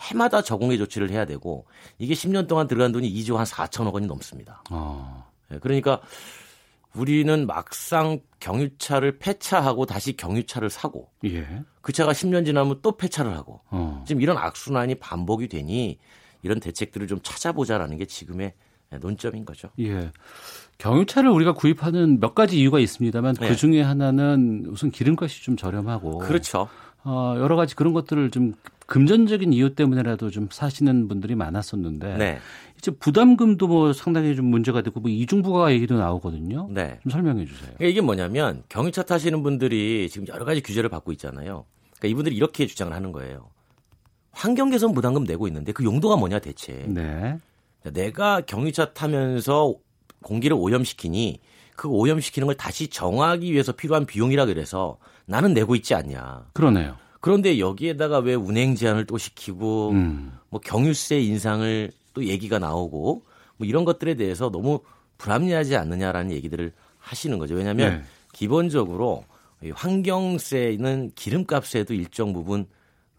해마다 적용해 조치를 해야 되고 이게 10년 동안 들어간 돈이 2조 한 4천억 원이 넘습니다. 어. 예, 그러니까 우리는 막상 경유차를 폐차하고 다시 경유차를 사고 예. 그 차가 10년 지나면 또 폐차를 하고 어. 지금 이런 악순환이 반복이 되니 이런 대책들을 좀 찾아보자라는 게 지금의 논점인 거죠. 예. 경유차를 우리가 구입하는 몇 가지 이유가 있습니다만 네. 그 중에 하나는 우선 기름값이 좀 저렴하고 그렇죠. 어, 여러 가지 그런 것들을 좀 금전적인 이유 때문에라도 좀 사시는 분들이 많았었는데 네. 이제 부담금도 뭐 상당히 좀 문제가 되고 뭐 이중부가 얘기도 나오거든요. 네. 좀 설명해 주세요. 그러니까 이게 뭐냐면 경유차 타시는 분들이 지금 여러 가지 규제를 받고 있잖아요. 그러니까 이분들이 이렇게 주장을 하는 거예요. 환경 개선 부담금 내고 있는데 그 용도가 뭐냐 대체. 네. 내가 경유차 타면서 공기를 오염시키니 그 오염시키는 걸 다시 정화하기 위해서 필요한 비용이라 그래서 나는 내고 있지 않냐. 그러네요. 그런데 여기에다가 왜 운행 제한을 또 시키고 음. 뭐 경유세 인상을 또 얘기가 나오고 뭐 이런 것들에 대해서 너무 불합리하지 않느냐라는 얘기들을 하시는 거죠. 왜냐하면 네. 기본적으로 이 환경세는 기름값에도 일정 부분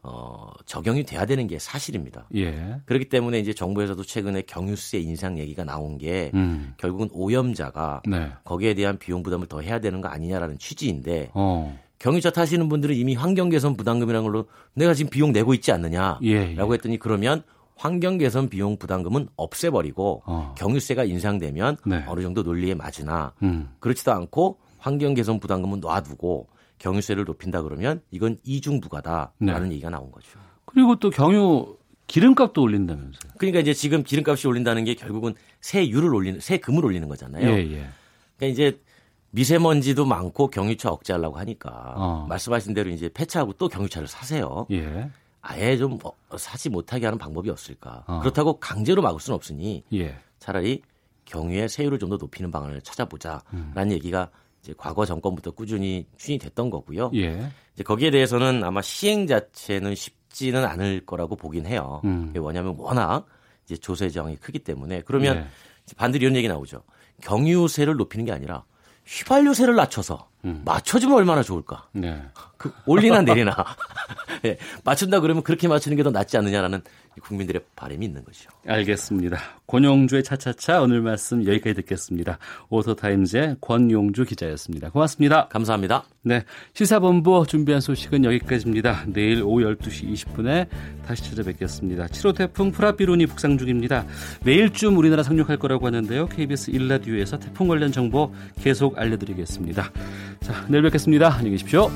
어, 적용이 돼야 되는 게 사실입니다. 예. 그렇기 때문에 이제 정부에서도 최근에 경유세 인상 얘기가 나온 게 음. 결국은 오염자가 네. 거기에 대한 비용 부담을 더 해야 되는 거 아니냐라는 취지인데 어. 경유차 타시는 분들은 이미 환경 개선 부담금이라는 걸로 내가 지금 비용 내고 있지 않느냐라고 예, 예. 했더니 그러면 환경 개선 비용 부담금은 없애버리고 어. 경유세가 인상되면 네. 어느 정도 논리에 맞으나 음. 그렇지도 않고 환경 개선 부담금은 놔두고 경유세를 높인다 그러면 이건 이중 부가다라는 네. 얘기가 나온 거죠. 그리고 또 경유 기름값도 올린다면서요. 그러니까 이제 지금 기름값이 올린다는 게 결국은 세율을 올리는 세금을 올리는 거잖아요. 예, 예. 그러니까 이제 미세먼지도 많고 경유차 억제하려고 하니까 어. 말씀하신 대로 이제 폐차하고 또 경유차를 사세요. 예. 아예 좀 어, 사지 못하게 하는 방법이 없을까? 어. 그렇다고 강제로 막을 수는 없으니 예. 차라리 경유의 세율을 좀 더 높이는 방안을 찾아보자라는 음. 얘기가 이제 과거 정권부터 꾸준히 추진이 됐던 거고요. 예. 이제 거기에 대해서는 아마 시행 자체는 쉽지는 않을 거라고 보긴 해요. 음. 왜냐하면 워낙 이제 조세 저항이 크기 때문에 그러면 예. 반대로 이런 얘기 나오죠. 경유세를 높이는 게 아니라 휘발유세를 낮춰서 맞춰주면 얼마나 좋을까? 음. 네. 그 올리나 내리나 예, 맞춘다 그러면 그렇게 맞추는 게 더 낫지 않느냐라는 국민들의 바람이 있는 거죠. 알겠습니다. 권용주의 차차차 오늘 말씀 여기까지 듣겠습니다. 오토타임즈의 권용주 기자였습니다. 고맙습니다. 감사합니다. 네. 시사본부 준비한 소식은 여기까지입니다. 내일 오후 12시 20분에 다시 찾아뵙겠습니다. 7호 태풍 프라비룬이 북상 중입니다. 내일쯤 우리나라 상륙할 거라고 하는데요. KBS 1라디오에서 태풍 관련 정보 계속 알려드리겠습니다. 자, 내일 뵙겠습니다. 안녕히 계십시오.